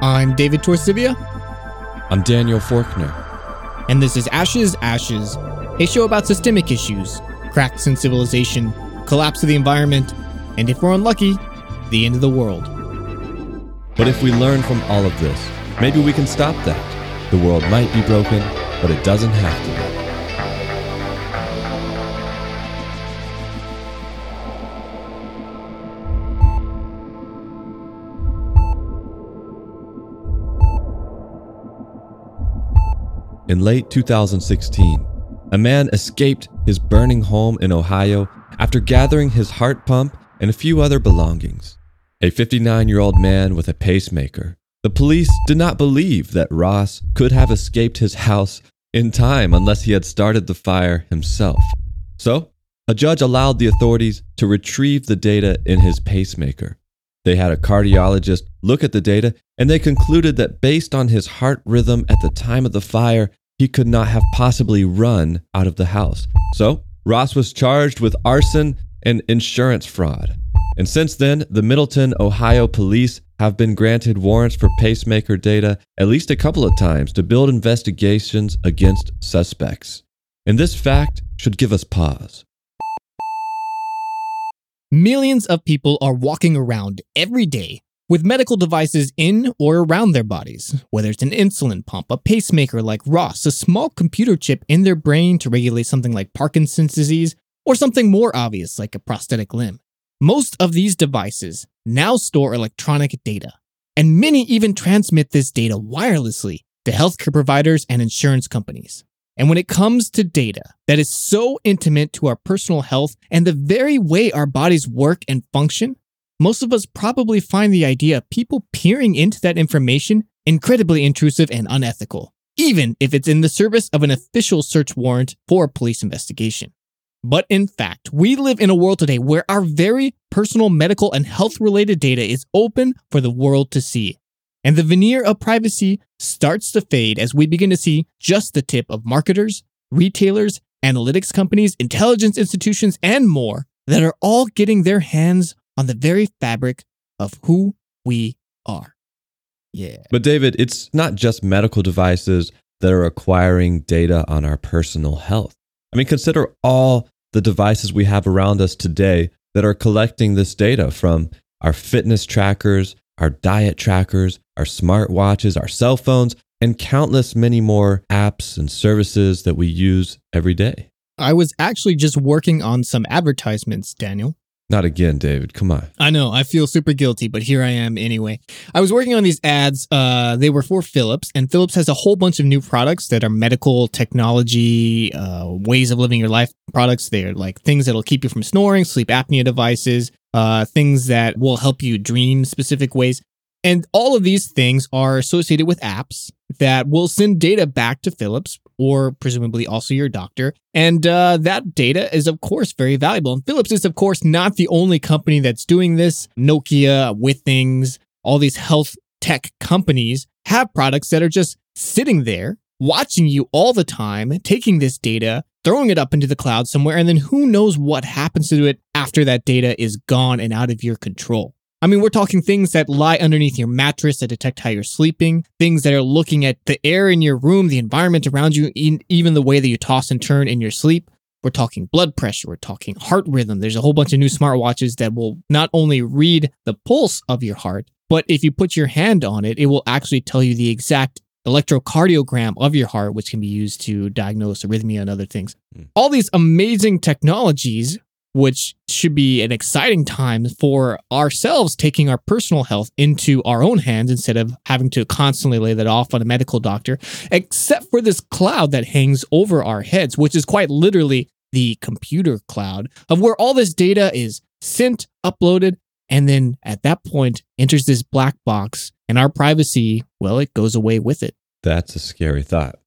I'm David Torcivia, I'm Daniel Forkner. and this is Ashes, Ashes, a show about systemic issues, cracks in civilization, collapse of the environment, and if we're unlucky, the end of the world. But if we learn from all of this, maybe we can stop that. The world might be broken, but it doesn't have to be. In late 2016, a man escaped his burning home in Ohio after gathering his heart pump and a few other belongings. A 59 year old man with a pacemaker. The police did not believe that Ross could have escaped his house in time unless he had started the fire himself. So, a judge allowed the authorities to retrieve the data in his pacemaker. They had a cardiologist look at the data and they concluded that based on his heart rhythm at the time of the fire, he could not have possibly run out of the house. So, Ross was charged with arson and insurance fraud. And since then, the Middletown, Ohio police have been granted warrants for pacemaker data at least a couple of times to build investigations against suspects. And this fact should give us pause. Millions of people are walking around every day with medical devices in or around their bodies, whether it's an insulin pump, a pacemaker like Ross, a small computer chip in their brain to regulate something like Parkinson's disease, or something more obvious like a prosthetic limb. Most of these devices now store electronic data, and many even transmit this data wirelessly to healthcare providers and insurance companies. And when it comes to data that is so intimate to our personal health and the very way our bodies work and function, most of us probably find the idea of people peering into that information incredibly intrusive and unethical, even if it's in the service of an official search warrant for a police investigation. But in fact, we live in a world today where our very personal medical and health related data is open for the world to see. And the veneer of privacy starts to fade as we begin to see just the tip of marketers, retailers, analytics companies, intelligence institutions, and more that are all getting their hands on the very fabric of who we are. Yeah. But David, it's not just medical devices that are acquiring data on our personal health. I mean, consider all the devices we have around us today that are collecting this data from our fitness trackers, our diet trackers, our smartwatches, our cell phones, and countless many more apps and services that we use every day. I was actually just working on some advertisements, Daniel. Not again, David. Come on. I know, I feel super guilty, but here I am anyway. I was working on these ads. Uh, they were for Philips, and Philips has a whole bunch of new products that are medical technology, uh, ways of living your life products. They're like things that'll keep you from snoring, sleep apnea devices, uh, things that will help you dream specific ways. And all of these things are associated with apps that will send data back to Philips or presumably also your doctor. And uh, that data is, of course, very valuable. And Philips is, of course, not the only company that's doing this. Nokia, Withings, all these health tech companies have products that are just sitting there watching you all the time, taking this data, throwing it up into the cloud somewhere, and then who knows what happens to it after that data is gone and out of your control. I mean, we're talking things that lie underneath your mattress that detect how you're sleeping, things that are looking at the air in your room, the environment around you, even the way that you toss and turn in your sleep. We're talking blood pressure, we're talking heart rhythm. There's a whole bunch of new smartwatches that will not only read the pulse of your heart, but if you put your hand on it, it will actually tell you the exact electrocardiogram of your heart, which can be used to diagnose arrhythmia and other things. Mm. All these amazing technologies which should be an exciting time for ourselves taking our personal health into our own hands instead of having to constantly lay that off on a medical doctor, except for this cloud that hangs over our heads, which is quite literally the computer cloud of where all this data is sent, uploaded, and then at that point enters this black box and our privacy, well, it goes away with it. That's a scary thought.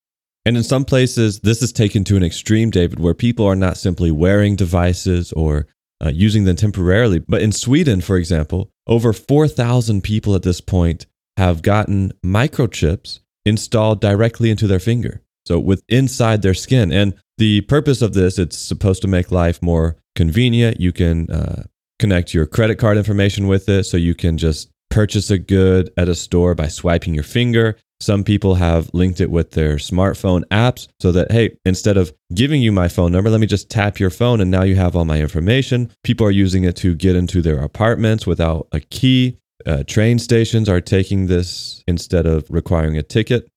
And in some places, this is taken to an extreme, David, where people are not simply wearing devices or uh, using them temporarily. But in Sweden, for example, over 4,000 people at this point have gotten microchips installed directly into their finger. So with inside their skin. And the purpose of this, it's supposed to make life more convenient. You can uh, connect your credit card information with it so you can just purchase a good at a store by swiping your finger. Some people have linked it with their smartphone apps so that, hey, instead of giving you my phone number, let me just tap your phone and now you have all my information. People are using it to get into their apartments without a key. Uh, train stations are taking this instead of requiring a ticket.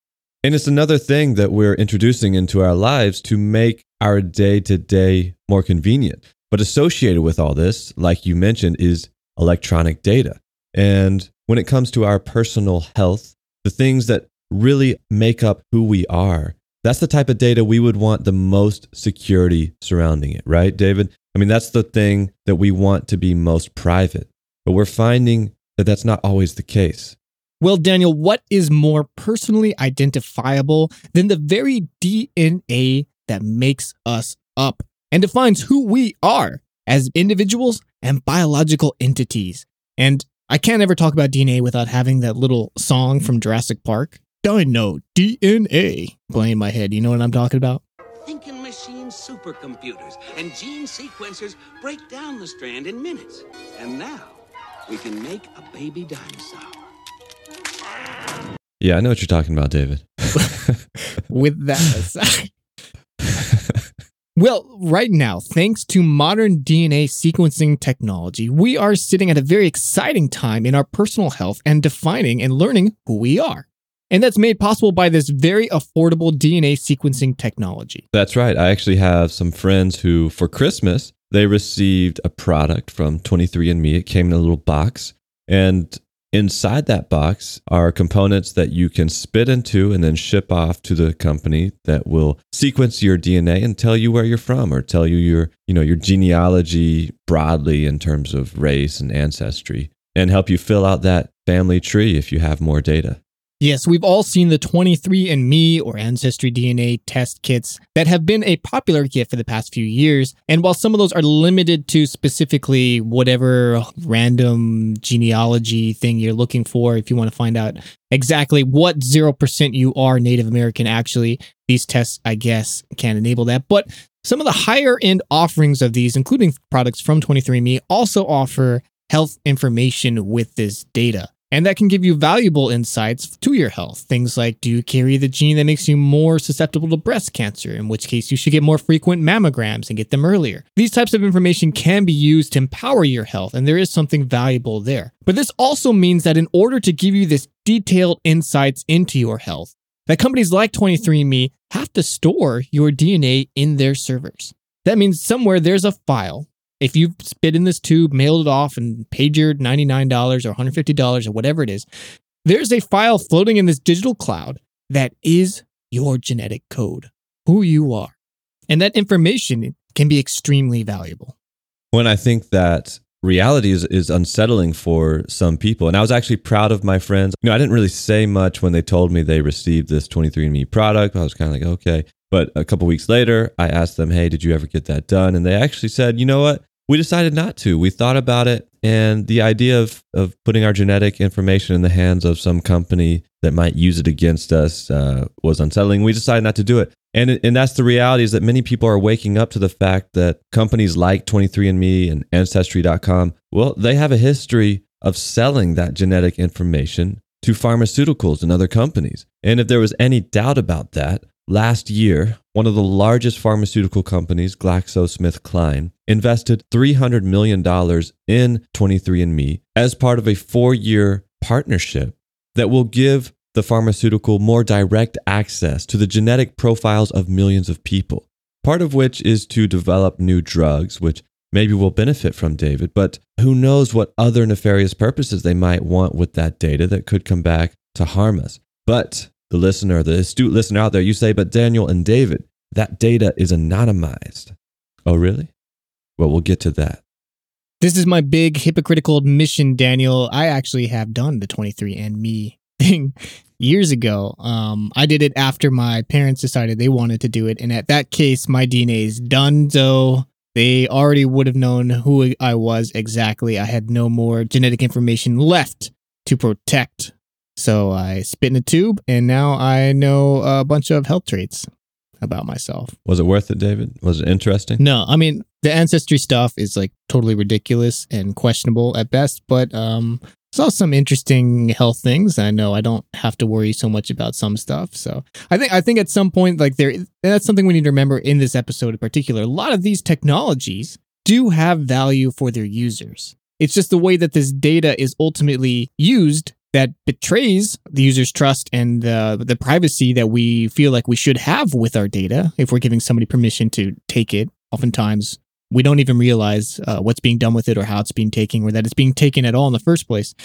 And it's another thing that we're introducing into our lives to make our day to day more convenient. But associated with all this, like you mentioned, is electronic data. And when it comes to our personal health, the things that really make up who we are. That's the type of data we would want the most security surrounding it, right, David? I mean, that's the thing that we want to be most private. But we're finding that that's not always the case. Well, Daniel, what is more personally identifiable than the very DNA that makes us up and defines who we are as individuals and biological entities? And I can't ever talk about DNA without having that little song from Jurassic Park. Dino DNA playing in my head. You know what I'm talking about? Thinking machines, supercomputers, and gene sequencers break down the strand in minutes. And now we can make a baby dinosaur. Yeah, I know what you're talking about, David. With that aside. Well, right now, thanks to modern DNA sequencing technology, we are sitting at a very exciting time in our personal health and defining and learning who we are. And that's made possible by this very affordable DNA sequencing technology. That's right. I actually have some friends who, for Christmas, they received a product from 23andMe. It came in a little box. And Inside that box are components that you can spit into and then ship off to the company that will sequence your DNA and tell you where you're from or tell you your, you know, your genealogy broadly in terms of race and ancestry and help you fill out that family tree if you have more data. Yes, we've all seen the 23andMe or Ancestry DNA test kits that have been a popular gift for the past few years. And while some of those are limited to specifically whatever random genealogy thing you're looking for, if you want to find out exactly what 0% you are Native American, actually, these tests, I guess, can enable that. But some of the higher end offerings of these, including products from 23andMe, also offer health information with this data. And that can give you valuable insights to your health. Things like do you carry the gene that makes you more susceptible to breast cancer, in which case you should get more frequent mammograms and get them earlier. These types of information can be used to empower your health, and there is something valuable there. But this also means that in order to give you this detailed insights into your health, that companies like 23andMe have to store your DNA in their servers. That means somewhere there's a file if you've spit in this tube, mailed it off, and paid your $99 or $150 or whatever it is, there's a file floating in this digital cloud that is your genetic code, who you are. And that information can be extremely valuable. When I think that reality is, is unsettling for some people. And I was actually proud of my friends. You know, I didn't really say much when they told me they received this 23andMe product. I was kind of like, okay. But a couple weeks later, I asked them, hey, did you ever get that done? And they actually said, you know what? We decided not to. We thought about it, and the idea of, of putting our genetic information in the hands of some company that might use it against us uh, was unsettling. We decided not to do it. And, and that's the reality is that many people are waking up to the fact that companies like 23andMe and Ancestry.com, well, they have a history of selling that genetic information to pharmaceuticals and other companies. And if there was any doubt about that, Last year, one of the largest pharmaceutical companies, GlaxoSmithKline, invested $300 million in 23andMe as part of a four year partnership that will give the pharmaceutical more direct access to the genetic profiles of millions of people. Part of which is to develop new drugs, which maybe will benefit from David, but who knows what other nefarious purposes they might want with that data that could come back to harm us. But the listener, the astute listener out there, you say, but Daniel and David, that data is anonymized. Oh, really? Well, we'll get to that. This is my big hypocritical admission, Daniel. I actually have done the 23andMe thing years ago. Um, I did it after my parents decided they wanted to do it. And at that case, my DNA is done. So they already would have known who I was exactly. I had no more genetic information left to protect so I spit in a tube, and now I know a bunch of health traits about myself. Was it worth it, David? Was it interesting? No, I mean the ancestry stuff is like totally ridiculous and questionable at best, but um, saw some interesting health things. I know I don't have to worry so much about some stuff. So I think I think at some point, like there, that's something we need to remember in this episode in particular. A lot of these technologies do have value for their users. It's just the way that this data is ultimately used that betrays the user's trust and the the privacy that we feel like we should have with our data if we're giving somebody permission to take it. Oftentimes, we don't even realize uh, what's being done with it or how it's being taken or that it's being taken at all in the first place.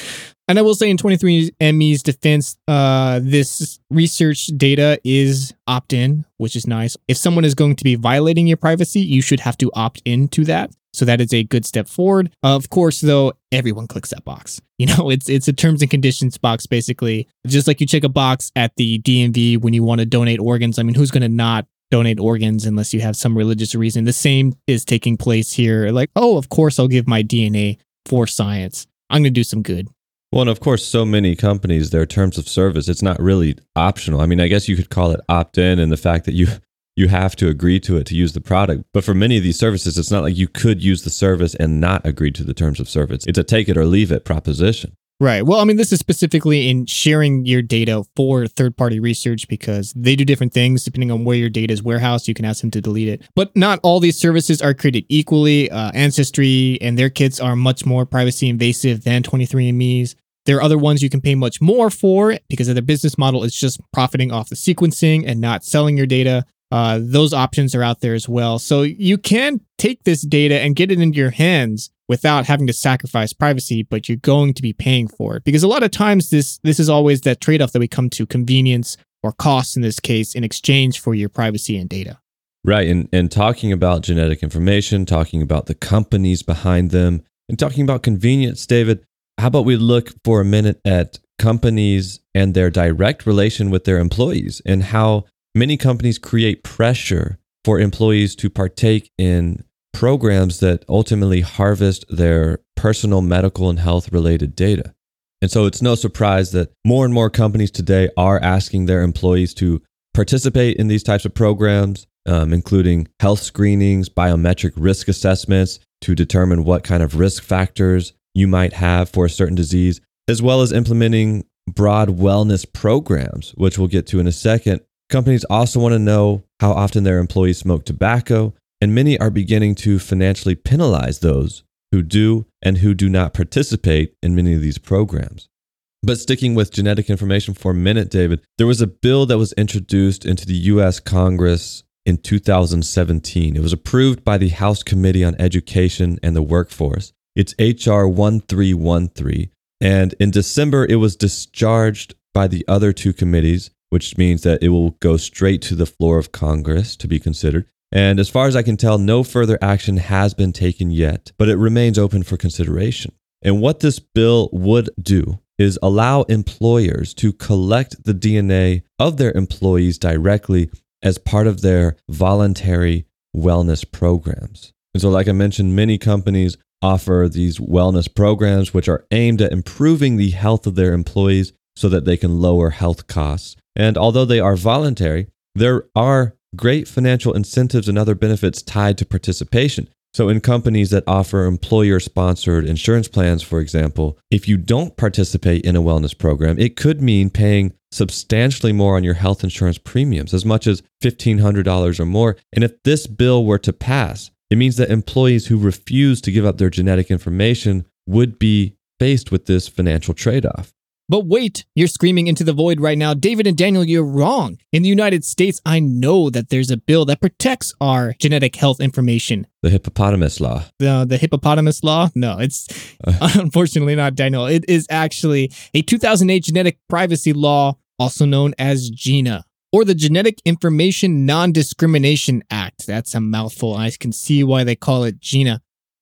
And I will say in 23andMe's defense, uh, this research data is opt in, which is nice. If someone is going to be violating your privacy, you should have to opt into that. So that is a good step forward. Of course, though, everyone clicks that box. You know, it's it's a terms and conditions box basically. Just like you check a box at the DMV when you want to donate organs. I mean, who's going to not donate organs unless you have some religious reason? The same is taking place here. Like, oh, of course I'll give my DNA for science. I'm going to do some good. Well, and of course, so many companies, their terms of service, it's not really optional. I mean, I guess you could call it opt in, and the fact that you you have to agree to it to use the product. But for many of these services, it's not like you could use the service and not agree to the terms of service. It's a take it or leave it proposition. Right. Well, I mean, this is specifically in sharing your data for third party research because they do different things depending on where your data is warehoused. You can ask them to delete it. But not all these services are created equally. Uh, Ancestry and their kits are much more privacy invasive than 23andMe's. There are other ones you can pay much more for because of their business model is just profiting off the sequencing and not selling your data. Uh, those options are out there as well. So you can take this data and get it into your hands without having to sacrifice privacy, but you're going to be paying for it because a lot of times this this is always that trade off that we come to convenience or cost in this case in exchange for your privacy and data. Right, and and talking about genetic information, talking about the companies behind them, and talking about convenience, David. How about we look for a minute at companies and their direct relation with their employees and how Many companies create pressure for employees to partake in programs that ultimately harvest their personal medical and health related data. And so it's no surprise that more and more companies today are asking their employees to participate in these types of programs, um, including health screenings, biometric risk assessments to determine what kind of risk factors you might have for a certain disease, as well as implementing broad wellness programs, which we'll get to in a second, Companies also want to know how often their employees smoke tobacco, and many are beginning to financially penalize those who do and who do not participate in many of these programs. But sticking with genetic information for a minute, David, there was a bill that was introduced into the US Congress in 2017. It was approved by the House Committee on Education and the Workforce. It's HR 1313. And in December, it was discharged by the other two committees which means that it will go straight to the floor of Congress to be considered. And as far as I can tell, no further action has been taken yet, but it remains open for consideration. And what this bill would do is allow employers to collect the DNA of their employees directly as part of their voluntary wellness programs. And so, like I mentioned, many companies offer these wellness programs, which are aimed at improving the health of their employees so that they can lower health costs. And although they are voluntary, there are great financial incentives and other benefits tied to participation. So, in companies that offer employer sponsored insurance plans, for example, if you don't participate in a wellness program, it could mean paying substantially more on your health insurance premiums, as much as $1,500 or more. And if this bill were to pass, it means that employees who refuse to give up their genetic information would be faced with this financial trade off. But wait, you're screaming into the void right now. David and Daniel, you're wrong. In the United States, I know that there's a bill that protects our genetic health information. The hippopotamus law. The, the hippopotamus law? No, it's uh. unfortunately not, Daniel. It is actually a 2008 genetic privacy law, also known as GINA or the Genetic Information Non Discrimination Act. That's a mouthful. I can see why they call it GINA.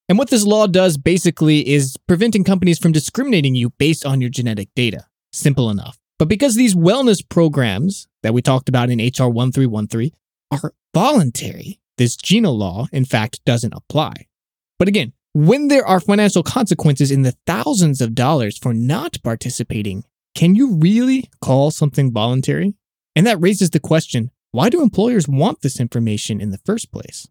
And what this law does basically is preventing companies from discriminating you based on your genetic data. Simple enough. But because these wellness programs that we talked about in HR 1313 are voluntary, this GINA law, in fact, doesn't apply. But again, when there are financial consequences in the thousands of dollars for not participating, can you really call something voluntary? And that raises the question why do employers want this information in the first place?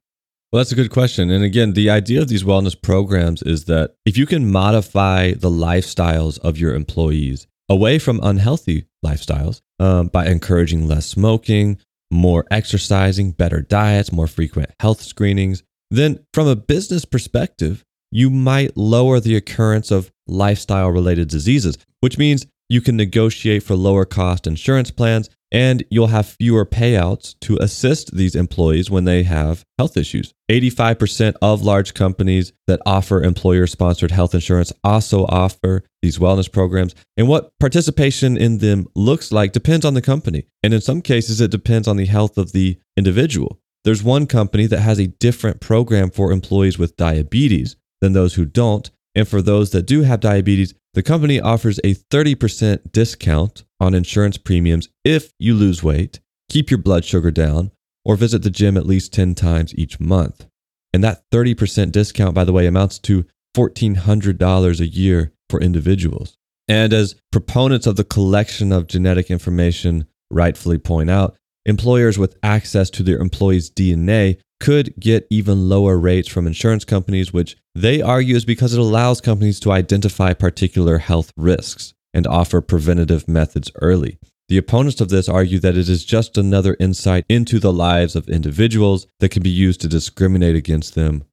Well, that's a good question. And again, the idea of these wellness programs is that if you can modify the lifestyles of your employees away from unhealthy lifestyles um, by encouraging less smoking, more exercising, better diets, more frequent health screenings, then from a business perspective, you might lower the occurrence of lifestyle related diseases, which means you can negotiate for lower cost insurance plans and you'll have fewer payouts to assist these employees when they have health issues. 85% of large companies that offer employer sponsored health insurance also offer these wellness programs. And what participation in them looks like depends on the company. And in some cases, it depends on the health of the individual. There's one company that has a different program for employees with diabetes than those who don't. And for those that do have diabetes, the company offers a 30% discount on insurance premiums if you lose weight, keep your blood sugar down, or visit the gym at least 10 times each month. And that 30% discount, by the way, amounts to $1,400 a year for individuals. And as proponents of the collection of genetic information rightfully point out, employers with access to their employees' DNA could get even lower rates from insurance companies, which they argue is because it allows companies to identify particular health risks and offer preventative methods early. The opponents of this argue that it is just another insight into the lives of individuals that can be used to discriminate against them.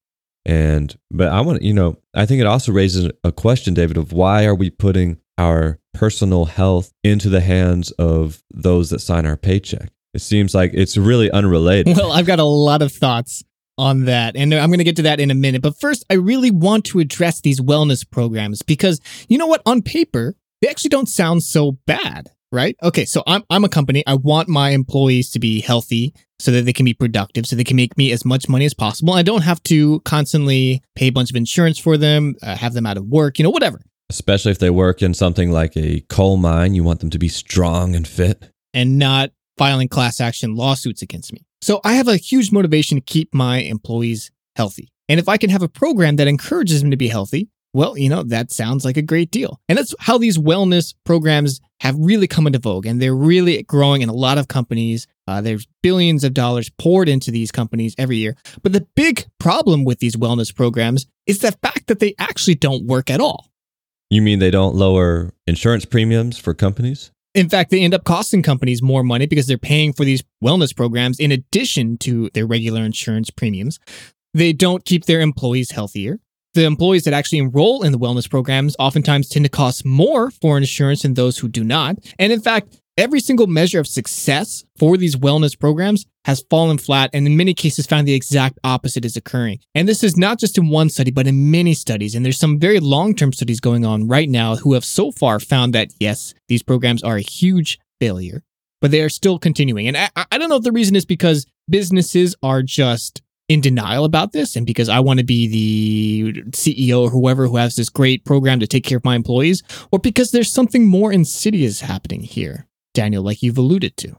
And, but I want to, you know, I think it also raises a question, David, of why are we putting our personal health into the hands of those that sign our paycheck? It seems like it's really unrelated. Well, I've got a lot of thoughts on that, and I'm going to get to that in a minute. But first, I really want to address these wellness programs because you know what? On paper, they actually don't sound so bad, right? Okay, so I'm, I'm a company. I want my employees to be healthy so that they can be productive, so they can make me as much money as possible. I don't have to constantly pay a bunch of insurance for them, uh, have them out of work, you know, whatever. Especially if they work in something like a coal mine, you want them to be strong and fit. And not filing class action lawsuits against me. So I have a huge motivation to keep my employees healthy. And if I can have a program that encourages them to be healthy, well, you know, that sounds like a great deal. And that's how these wellness programs have really come into vogue. And they're really growing in a lot of companies. Uh, there's billions of dollars poured into these companies every year. But the big problem with these wellness programs is the fact that they actually don't work at all. You mean they don't lower insurance premiums for companies? In fact, they end up costing companies more money because they're paying for these wellness programs in addition to their regular insurance premiums. They don't keep their employees healthier. The employees that actually enroll in the wellness programs oftentimes tend to cost more for insurance than those who do not. And in fact, Every single measure of success for these wellness programs has fallen flat and in many cases found the exact opposite is occurring. And this is not just in one study, but in many studies. And there's some very long term studies going on right now who have so far found that yes, these programs are a huge failure, but they are still continuing. And I, I don't know if the reason is because businesses are just in denial about this and because I want to be the CEO or whoever who has this great program to take care of my employees, or because there's something more insidious happening here. Daniel, like you've alluded to.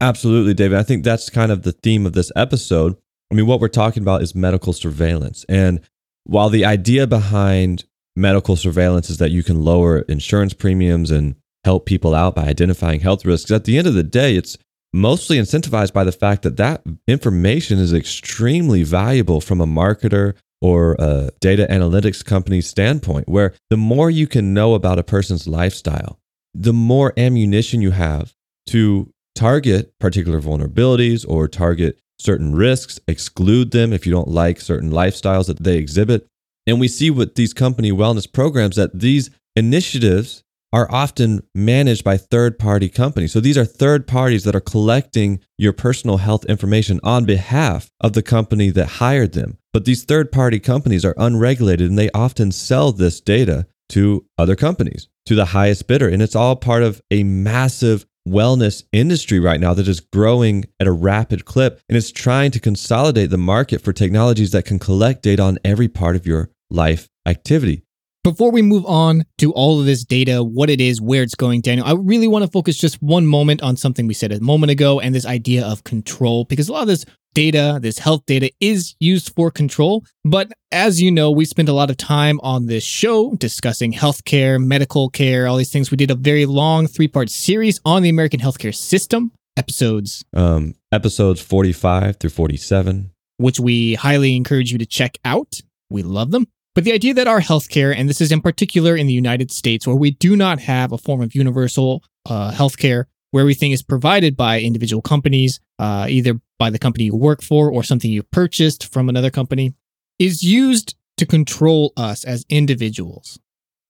Absolutely, David. I think that's kind of the theme of this episode. I mean, what we're talking about is medical surveillance. And while the idea behind medical surveillance is that you can lower insurance premiums and help people out by identifying health risks, at the end of the day, it's mostly incentivized by the fact that that information is extremely valuable from a marketer or a data analytics company standpoint, where the more you can know about a person's lifestyle, the more ammunition you have to target particular vulnerabilities or target certain risks, exclude them if you don't like certain lifestyles that they exhibit. And we see with these company wellness programs that these initiatives are often managed by third party companies. So these are third parties that are collecting your personal health information on behalf of the company that hired them. But these third party companies are unregulated and they often sell this data to other companies, to the highest bidder. And it's all part of a massive wellness industry right now that is growing at a rapid clip and is trying to consolidate the market for technologies that can collect data on every part of your life activity. Before we move on to all of this data, what it is, where it's going, Daniel, I really want to focus just one moment on something we said a moment ago and this idea of control, because a lot of this data, this health data is used for control. But as you know, we spent a lot of time on this show discussing healthcare, medical care, all these things. We did a very long three part series on the American healthcare system, episodes. Um, episodes 45 through 47 which we highly encourage you to check out. We love them. But the idea that our healthcare, and this is in particular in the United States, where we do not have a form of universal uh, healthcare, where everything is provided by individual companies, uh, either by the company you work for or something you purchased from another company, is used to control us as individuals.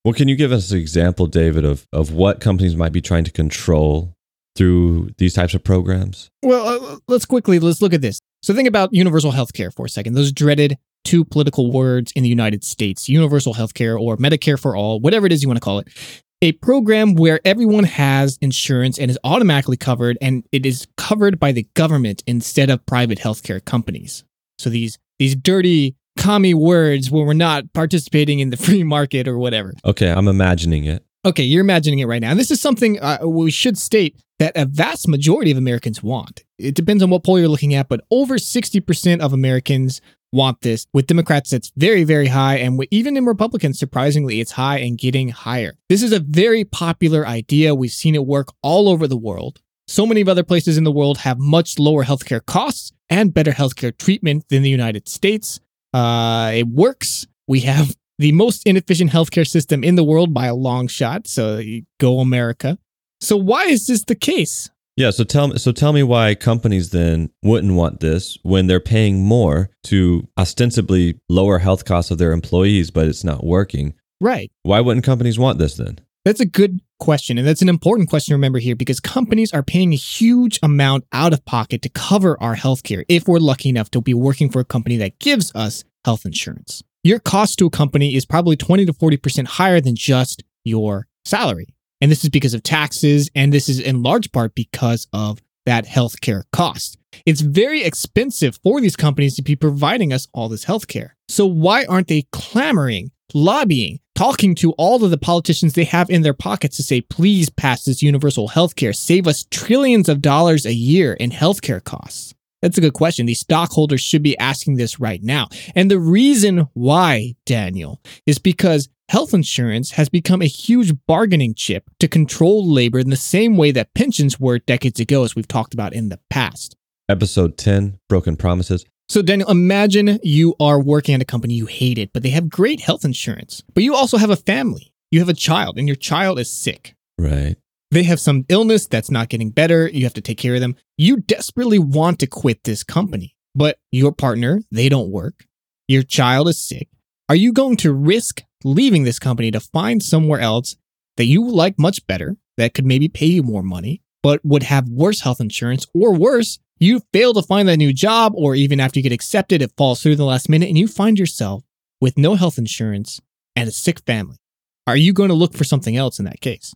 Well, can you give us an example, David, of, of what companies might be trying to control through these types of programs? Well, uh, let's quickly let's look at this. So think about universal healthcare for a second. Those dreaded two political words in the United States, universal healthcare or Medicare for all, whatever it is you want to call it. A program where everyone has insurance and is automatically covered and it is covered by the government instead of private healthcare companies. So these these dirty commie words when we're not participating in the free market or whatever. Okay, I'm imagining it. Okay, you're imagining it right now. And this is something uh, we should state that a vast majority of Americans want. It depends on what poll you're looking at, but over 60% of Americans want this. With Democrats, it's very, very high. And even in Republicans, surprisingly, it's high and getting higher. This is a very popular idea. We've seen it work all over the world. So many of other places in the world have much lower healthcare costs and better healthcare treatment than the United States. Uh, it works. We have the most inefficient healthcare system in the world by a long shot. So go America. So why is this the case? Yeah, so tell me so tell me why companies then wouldn't want this when they're paying more to ostensibly lower health costs of their employees, but it's not working. Right. Why wouldn't companies want this then? That's a good question. And that's an important question to remember here because companies are paying a huge amount out of pocket to cover our healthcare if we're lucky enough to be working for a company that gives us health insurance. Your cost to a company is probably 20 to 40% higher than just your salary. And this is because of taxes, and this is in large part because of that healthcare cost. It's very expensive for these companies to be providing us all this healthcare. So why aren't they clamoring, lobbying, talking to all of the politicians they have in their pockets to say, please pass this universal healthcare, save us trillions of dollars a year in healthcare costs? That's a good question. These stockholders should be asking this right now. And the reason why, Daniel, is because health insurance has become a huge bargaining chip to control labor in the same way that pensions were decades ago, as we've talked about in the past. Episode 10 Broken Promises. So, Daniel, imagine you are working at a company you hate it, but they have great health insurance. But you also have a family. You have a child, and your child is sick. Right. They have some illness that's not getting better. You have to take care of them. You desperately want to quit this company, but your partner, they don't work. Your child is sick. Are you going to risk leaving this company to find somewhere else that you like much better, that could maybe pay you more money, but would have worse health insurance, or worse, you fail to find that new job, or even after you get accepted, it falls through the last minute and you find yourself with no health insurance and a sick family? Are you going to look for something else in that case?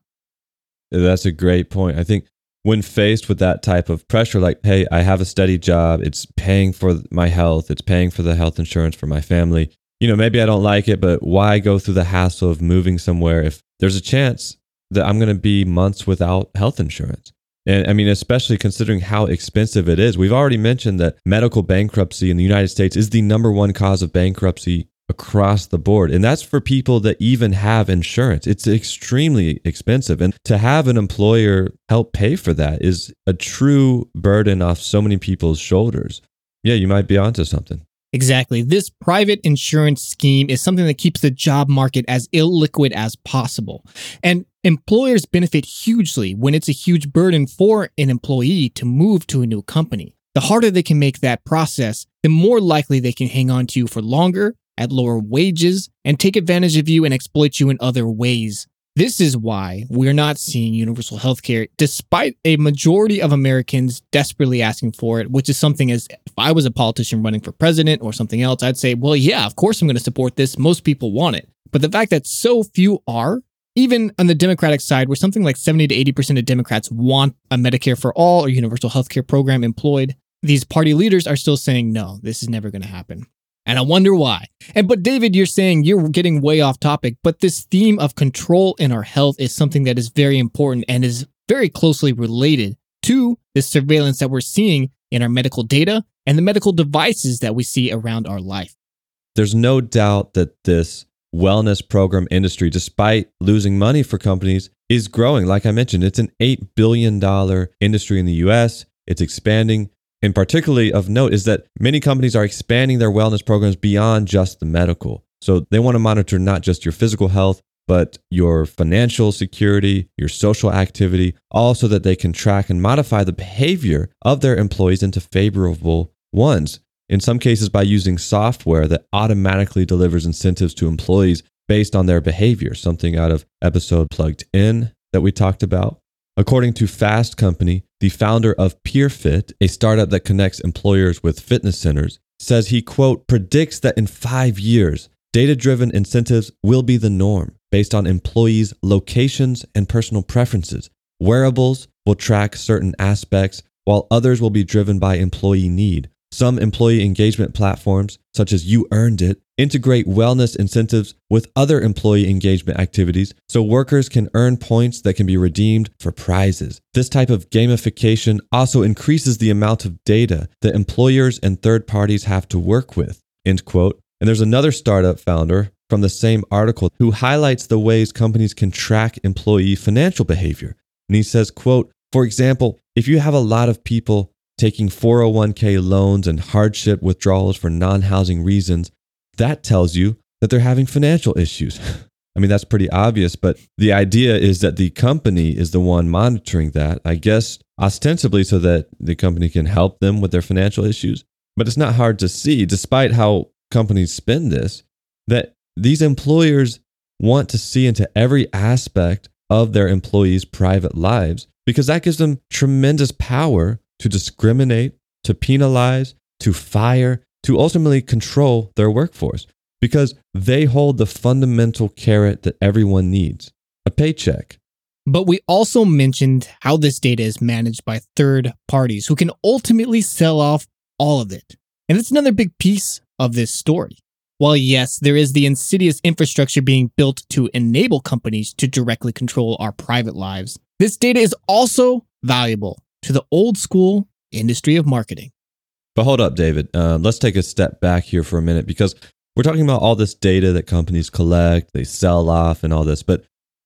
That's a great point. I think when faced with that type of pressure, like, hey, I have a steady job, it's paying for my health, it's paying for the health insurance for my family. You know, maybe I don't like it, but why go through the hassle of moving somewhere if there's a chance that I'm going to be months without health insurance? And I mean, especially considering how expensive it is. We've already mentioned that medical bankruptcy in the United States is the number one cause of bankruptcy across the board. And that's for people that even have insurance. It's extremely expensive. And to have an employer help pay for that is a true burden off so many people's shoulders. Yeah, you might be onto something. Exactly. This private insurance scheme is something that keeps the job market as illiquid as possible. And employers benefit hugely when it's a huge burden for an employee to move to a new company. The harder they can make that process, the more likely they can hang on to you for longer at lower wages and take advantage of you and exploit you in other ways. This is why we're not seeing universal health care, despite a majority of Americans desperately asking for it, which is something as if I was a politician running for president or something else, I'd say, well, yeah, of course I'm going to support this. Most people want it. But the fact that so few are, even on the Democratic side, where something like 70 to 80% of Democrats want a Medicare for all or universal health care program employed, these party leaders are still saying, no, this is never going to happen. And I wonder why. And but David, you're saying you're getting way off topic, but this theme of control in our health is something that is very important and is very closely related to the surveillance that we're seeing in our medical data and the medical devices that we see around our life. There's no doubt that this wellness program industry, despite losing money for companies, is growing. Like I mentioned, it's an $8 billion industry in the US. It's expanding And particularly of note is that many companies are expanding their wellness programs beyond just the medical. So they want to monitor not just your physical health, but your financial security, your social activity, all so that they can track and modify the behavior of their employees into favorable ones. In some cases, by using software that automatically delivers incentives to employees based on their behavior, something out of episode plugged in that we talked about. According to Fast Company, the founder of PeerFit, a startup that connects employers with fitness centers, says he, quote, predicts that in five years, data driven incentives will be the norm based on employees' locations and personal preferences. Wearables will track certain aspects, while others will be driven by employee need. Some employee engagement platforms, such as You Earned It, integrate wellness incentives with other employee engagement activities so workers can earn points that can be redeemed for prizes. This type of gamification also increases the amount of data that employers and third parties have to work with. End quote. And there's another startup founder from the same article who highlights the ways companies can track employee financial behavior. And he says, quote, for example, if you have a lot of people taking 401k loans and hardship withdrawals for non housing reasons, that tells you that they're having financial issues. I mean, that's pretty obvious, but the idea is that the company is the one monitoring that, I guess, ostensibly so that the company can help them with their financial issues. But it's not hard to see, despite how companies spend this, that these employers want to see into every aspect of their employees' private lives because that gives them tremendous power to discriminate, to penalize, to fire, to ultimately control their workforce because they hold the fundamental carrot that everyone needs a paycheck. But we also mentioned how this data is managed by third parties who can ultimately sell off all of it. And that's another big piece of this story. While yes, there is the insidious infrastructure being built to enable companies to directly control our private lives, this data is also valuable to the old school industry of marketing. But hold up, David. Uh, let's take a step back here for a minute because we're talking about all this data that companies collect, they sell off, and all this. But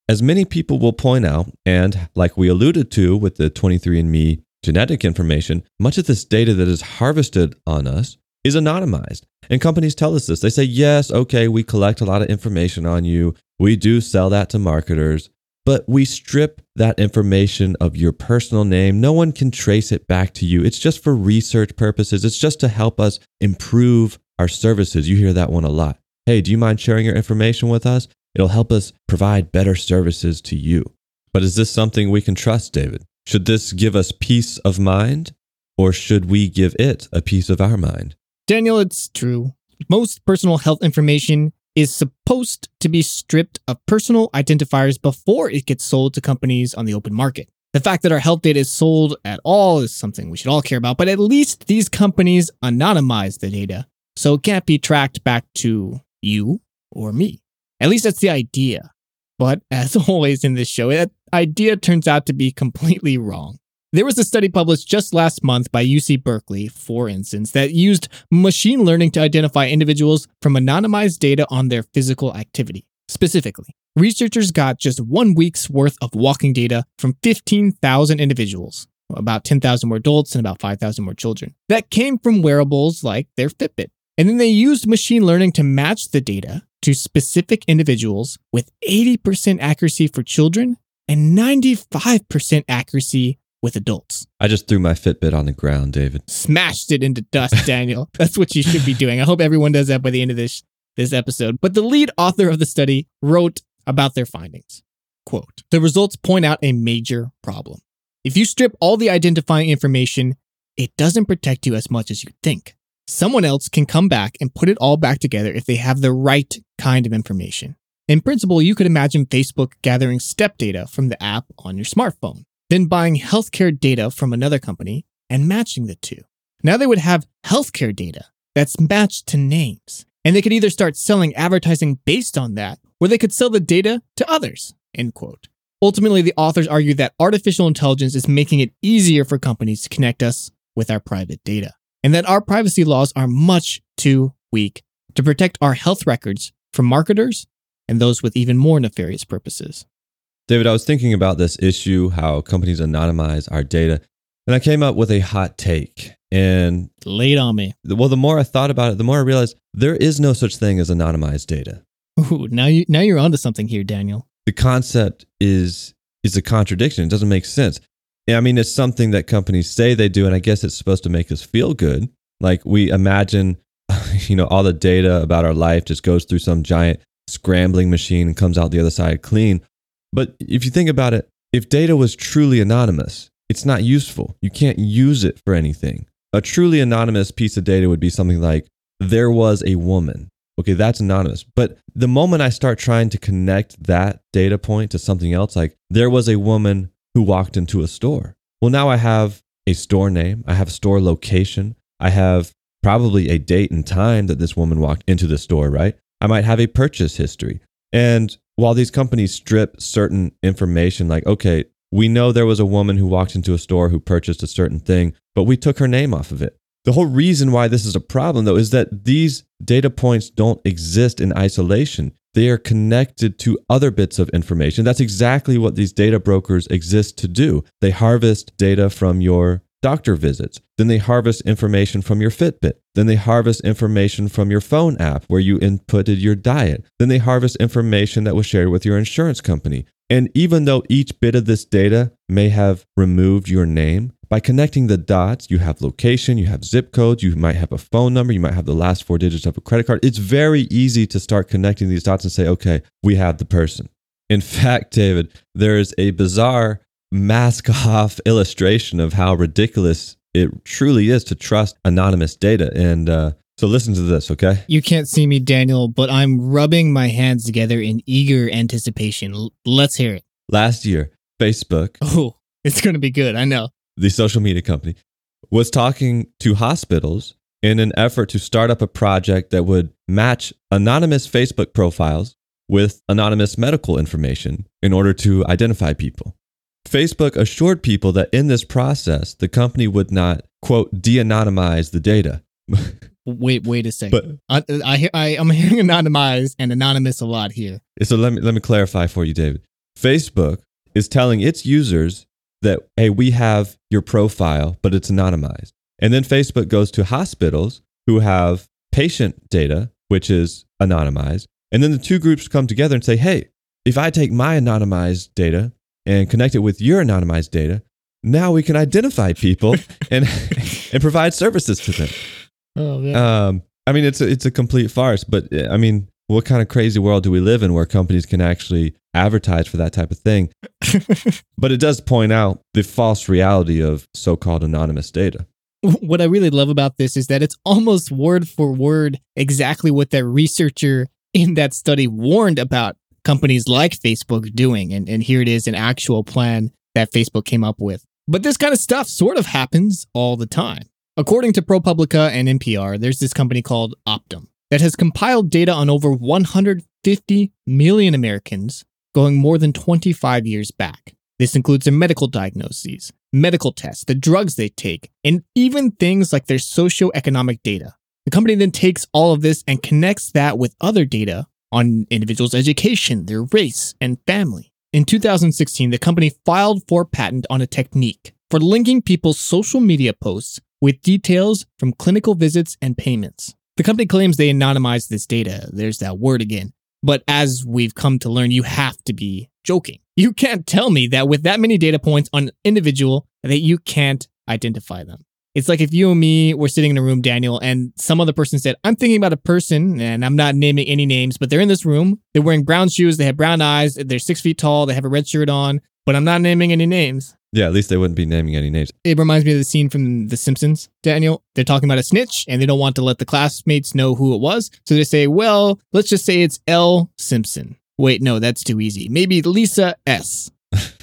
as many people will point out, and like we alluded to with the 23andMe genetic information, much of this data that is harvested on us is anonymized. And companies tell us this. They say, yes, okay, we collect a lot of information on you. We do sell that to marketers, but we strip that information of your personal name. No one can trace it back to you. It's just for research purposes, it's just to help us improve our services. You hear that one a lot. Hey, do you mind sharing your information with us? It'll help us provide better services to you. But is this something we can trust, David? Should this give us peace of mind, or should we give it a piece of our mind? Daniel, it's true. Most personal health information is supposed to be stripped of personal identifiers before it gets sold to companies on the open market. The fact that our health data is sold at all is something we should all care about, but at least these companies anonymize the data so it can't be tracked back to you or me. At least that's the idea. But as always in this show, that idea turns out to be completely wrong. There was a study published just last month by UC Berkeley, for instance, that used machine learning to identify individuals from anonymized data on their physical activity. Specifically, researchers got just one week's worth of walking data from 15,000 individuals, about 10,000 more adults and about 5,000 more children, that came from wearables like their Fitbit. And then they used machine learning to match the data to specific individuals with 80% accuracy for children and 95% accuracy with adults. I just threw my Fitbit on the ground, David. Smashed it into dust, Daniel. That's what you should be doing. I hope everyone does that by the end of this this episode. But the lead author of the study wrote about their findings. Quote, the results point out a major problem. If you strip all the identifying information, it doesn't protect you as much as you think. Someone else can come back and put it all back together if they have the right kind of information. In principle, you could imagine Facebook gathering step data from the app on your smartphone then buying healthcare data from another company and matching the two. Now they would have healthcare data that's matched to names. And they could either start selling advertising based on that, or they could sell the data to others. End quote. Ultimately, the authors argue that artificial intelligence is making it easier for companies to connect us with our private data, and that our privacy laws are much too weak to protect our health records from marketers and those with even more nefarious purposes. David, I was thinking about this issue, how companies anonymize our data, and I came up with a hot take. And Lay it on me. well, the more I thought about it, the more I realized there is no such thing as anonymized data. Ooh, now you now you're onto something here, Daniel. The concept is is a contradiction. It doesn't make sense. I mean, it's something that companies say they do, and I guess it's supposed to make us feel good. Like we imagine, you know, all the data about our life just goes through some giant scrambling machine and comes out the other side clean. But if you think about it, if data was truly anonymous, it's not useful. You can't use it for anything. A truly anonymous piece of data would be something like, there was a woman. Okay, that's anonymous. But the moment I start trying to connect that data point to something else, like there was a woman who walked into a store. Well, now I have a store name, I have store location, I have probably a date and time that this woman walked into the store, right? I might have a purchase history. And while these companies strip certain information, like, okay, we know there was a woman who walked into a store who purchased a certain thing, but we took her name off of it. The whole reason why this is a problem, though, is that these data points don't exist in isolation. They are connected to other bits of information. That's exactly what these data brokers exist to do. They harvest data from your doctor visits. Then they harvest information from your Fitbit. Then they harvest information from your phone app where you inputted your diet. Then they harvest information that was shared with your insurance company. And even though each bit of this data may have removed your name, by connecting the dots, you have location, you have zip codes, you might have a phone number, you might have the last four digits of a credit card. It's very easy to start connecting these dots and say, okay, we have the person. In fact, David, there is a bizarre mask off illustration of how ridiculous it truly is to trust anonymous data. And uh, so listen to this, okay? You can't see me, Daniel, but I'm rubbing my hands together in eager anticipation. L- let's hear it. Last year, Facebook, Oh, it's going to be good. I know. the social media company, was talking to hospitals in an effort to start up a project that would match anonymous Facebook profiles with anonymous medical information in order to identify people. Facebook assured people that in this process, the company would not, quote, de anonymize the data. Wait, wait a second. But I, I, hear- I, I'm hearing anonymized and anonymous a lot here. so let me, let me clarify for you, David. Facebook is telling its users that, hey, we have your profile, but it's anonymized. And then Facebook goes to hospitals who have patient data, which is anonymized. And then the two groups come together and say, hey, if I take my anonymized data and connect it with your anonymized data, now we can identify people and, and provide services to them. Oh, man. Um, I mean, it's a, it's a complete farce. But uh, I mean, what kind of crazy world do we live in where companies can actually advertise for that type of thing? but it does point out the false reality of so-called anonymous data. what I really love about this is that it's almost word for word exactly what that researcher in that study warned about companies like Facebook doing. And, and here it is an actual plan that Facebook came up with. But this kind of stuff sort of happens all the time. According to ProPublica and NPR, there's this company called Optum that has compiled data on over 150 million Americans going more than 25 years back. This includes their medical diagnoses, medical tests, the drugs they take, and even things like their socioeconomic data. The company then takes all of this and connects that with other data on individuals' education, their race, and family. In 2016, the company filed for patent on a technique for linking people's social media posts with details from clinical visits and payments. The company claims they anonymize this data. There's that word again. But as we've come to learn, you have to be joking. You can't tell me that with that many data points on an individual that you can't identify them. It's like if you and me were sitting in a room, Daniel, and some other person said, I'm thinking about a person, and I'm not naming any names, but they're in this room. They're wearing brown shoes, they have brown eyes, they're six feet tall, they have a red shirt on, but I'm not naming any names. Yeah, at least they wouldn't be naming any names. It reminds me of the scene from The Simpsons, Daniel. They're talking about a snitch and they don't want to let the classmates know who it was. So they say, well, let's just say it's L. Simpson. Wait, no, that's too easy. Maybe Lisa S.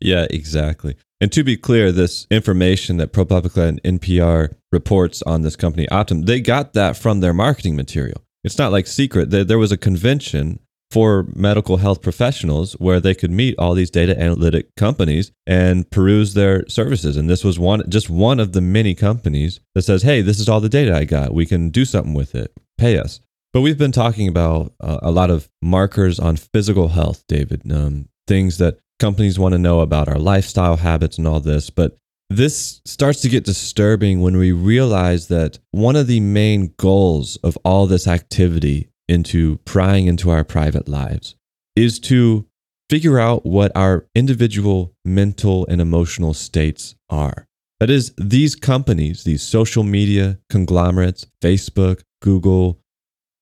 Yeah, exactly. And to be clear, this information that ProPublica and NPR reports on this company Optum, they got that from their marketing material. It's not like secret. There, was a convention for medical health professionals where they could meet all these data analytic companies and peruse their services. And this was one, just one of the many companies that says, "Hey, this is all the data I got. We can do something with it. Pay us." But we've been talking about uh, a lot of markers on physical health, David. Um, things that companies want to know about our lifestyle habits and all this. But This starts to get disturbing when we realize that one of the main goals of all this activity into prying into our private lives is to figure out what our individual mental and emotional states are. That is, these companies, these social media conglomerates, Facebook, Google,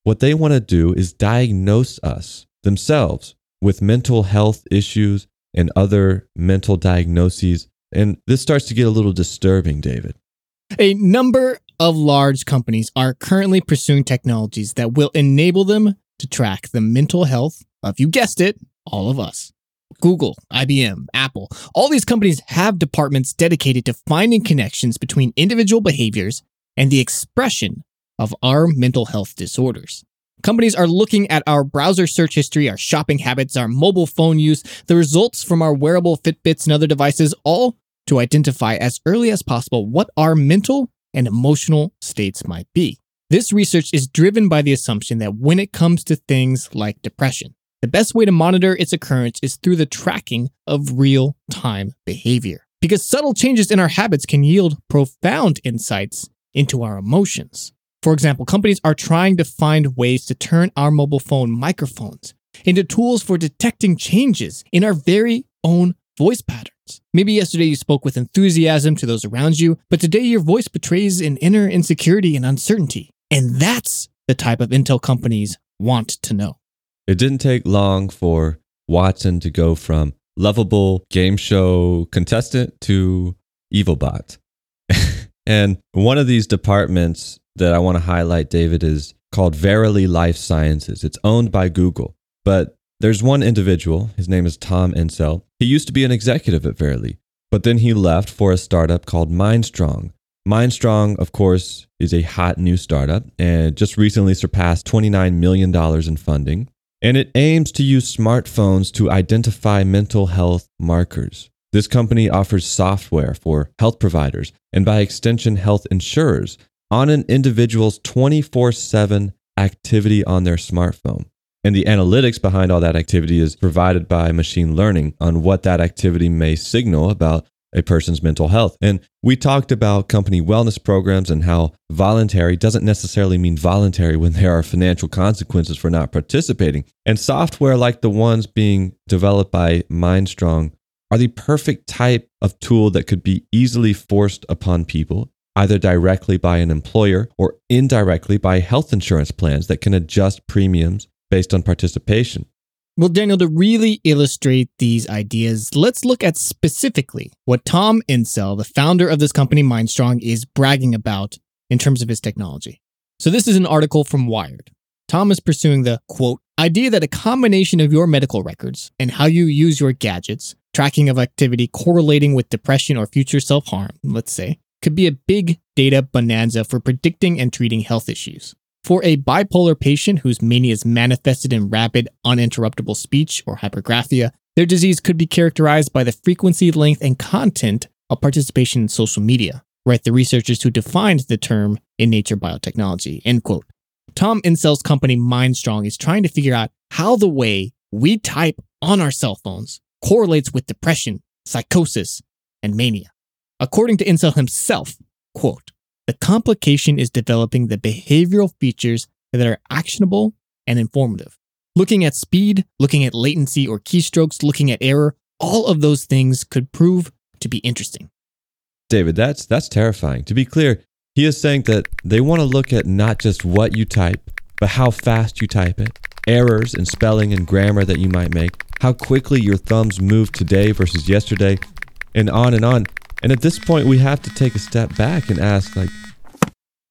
what they want to do is diagnose us themselves with mental health issues and other mental diagnoses and this starts to get a little disturbing, David. A number of large companies are currently pursuing technologies that will enable them to track the mental health of, you guessed it, all of us. Google, IBM, Apple, all these companies have departments dedicated to finding connections between individual behaviors and the expression of our mental health disorders. Companies are looking at our browser search history, our shopping habits, our mobile phone use, the results from our wearable Fitbits and other devices, all to identify as early as possible what our mental and emotional states might be. This research is driven by the assumption that when it comes to things like depression, the best way to monitor its occurrence is through the tracking of real time behavior. Because subtle changes in our habits can yield profound insights into our emotions. For example, companies are trying to find ways to turn our mobile phone microphones into tools for detecting changes in our very own voice patterns. Maybe yesterday you spoke with enthusiasm to those around you, but today your voice betrays an inner insecurity and uncertainty. And that's the type of intel companies want to know. It didn't take long for Watson to go from lovable game show contestant to evil bot. and one of these departments that I want to highlight, David, is called Verily Life Sciences. It's owned by Google, but there's one individual, his name is Tom Insel. He used to be an executive at Verily, but then he left for a startup called MindStrong. MindStrong, of course, is a hot new startup and just recently surpassed $29 million in funding. And it aims to use smartphones to identify mental health markers. This company offers software for health providers and, by extension, health insurers on an individual's 24 7 activity on their smartphone. And the analytics behind all that activity is provided by machine learning on what that activity may signal about a person's mental health. And we talked about company wellness programs and how voluntary doesn't necessarily mean voluntary when there are financial consequences for not participating. And software like the ones being developed by MindStrong are the perfect type of tool that could be easily forced upon people, either directly by an employer or indirectly by health insurance plans that can adjust premiums based on participation. Well, Daniel, to really illustrate these ideas, let's look at specifically what Tom Insel, the founder of this company, MindStrong, is bragging about in terms of his technology. So, this is an article from Wired. Tom is pursuing the quote idea that a combination of your medical records and how you use your gadgets, tracking of activity correlating with depression or future self harm, let's say, could be a big data bonanza for predicting and treating health issues. For a bipolar patient whose mania is manifested in rapid, uninterruptible speech or hypergraphia, their disease could be characterized by the frequency, length, and content of participation in social media, write the researchers who defined the term in Nature Biotechnology. End quote. Tom Insel's company MindStrong is trying to figure out how the way we type on our cell phones correlates with depression, psychosis, and mania. According to Insel himself, quote, the complication is developing the behavioral features that are actionable and informative. Looking at speed, looking at latency or keystrokes, looking at error, all of those things could prove to be interesting. David, that's that's terrifying. To be clear, he is saying that they want to look at not just what you type, but how fast you type it, errors in spelling and grammar that you might make, how quickly your thumbs move today versus yesterday, and on and on. And at this point, we have to take a step back and ask, like,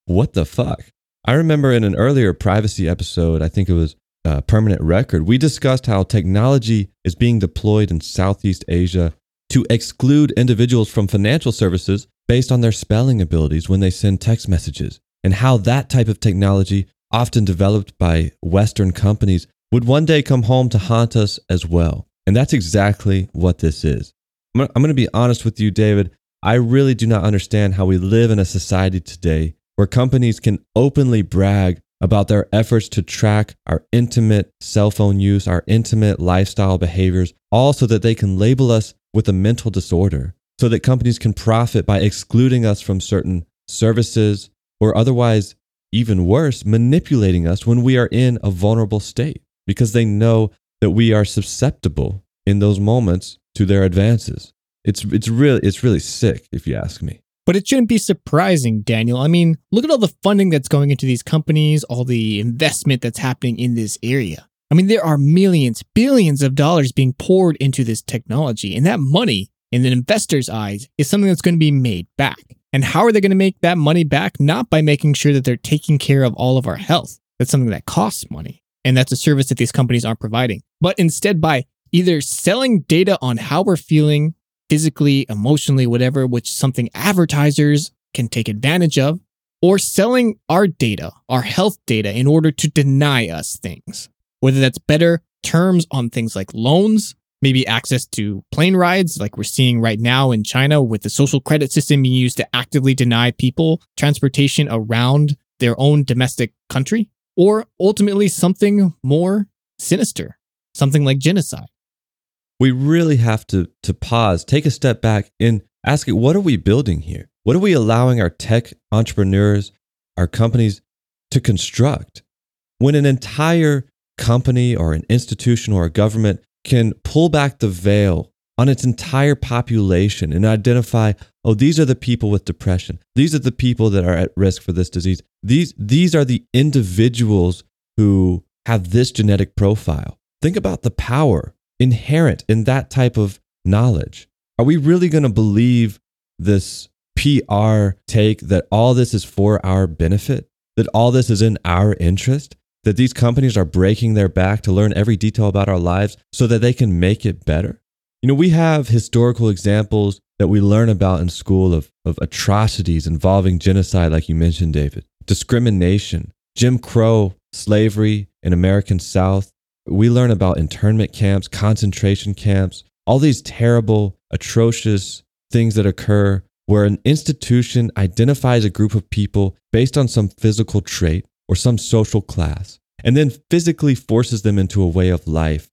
what the fuck? I remember in an earlier privacy episode, I think it was a Permanent Record, we discussed how technology is being deployed in Southeast Asia to exclude individuals from financial services based on their spelling abilities when they send text messages, and how that type of technology, often developed by Western companies, would one day come home to haunt us as well. And that's exactly what this is. I'm going to be honest with you, David. I really do not understand how we live in a society today where companies can openly brag about their efforts to track our intimate cell phone use, our intimate lifestyle behaviors, all so that they can label us with a mental disorder. so that companies can profit by excluding us from certain services or otherwise, even worse, manipulating us when we are in a vulnerable state because they know that we are susceptible in those moments to their advances. It's, it's, really, it's really sick, if you ask me. But it shouldn't be surprising, Daniel. I mean, look at all the funding that's going into these companies, all the investment that's happening in this area. I mean, there are millions, billions of dollars being poured into this technology, and that money, in an investor's eyes, is something that's going to be made back. And how are they going to make that money back? Not by making sure that they're taking care of all of our health. That's something that costs money. And that's a service that these companies aren't providing. But instead, by either selling data on how we're feeling physically, emotionally, whatever, which something advertisers can take advantage of, or selling our data, our health data, in order to deny us things. Whether that's better terms on things like loans, maybe access to plane rides, like we're seeing right now in China with the social credit system being used to actively deny people transportation around their own domestic country, or ultimately something more sinister, something like genocide we really have to to pause, take a step back, and ask it: What are we building here? What are we allowing our tech entrepreneurs, our companies, to construct? When an entire company or an institution or a government can pull back the veil on its entire population and identify, oh, these are the people with depression. These are the people that are at risk for this disease. These, these are the individuals who have this genetic profile. Think about the power inherent in that type of knowledge? Are we really going to believe this PR take that all this is for our benefit? That all this is in our interest? That these companies are breaking their back to learn every detail about our lives so that they can make it better? You know, we have historical examples that we learn about in school of, of atrocities involving genocide, like you mentioned, David, discrimination, Jim Crow, slavery in American South, we learn about internment camps, concentration camps, all these terrible, atrocious things that occur where an institution identifies a group of people based on some physical trait or some social class and then physically forces them into a way of life.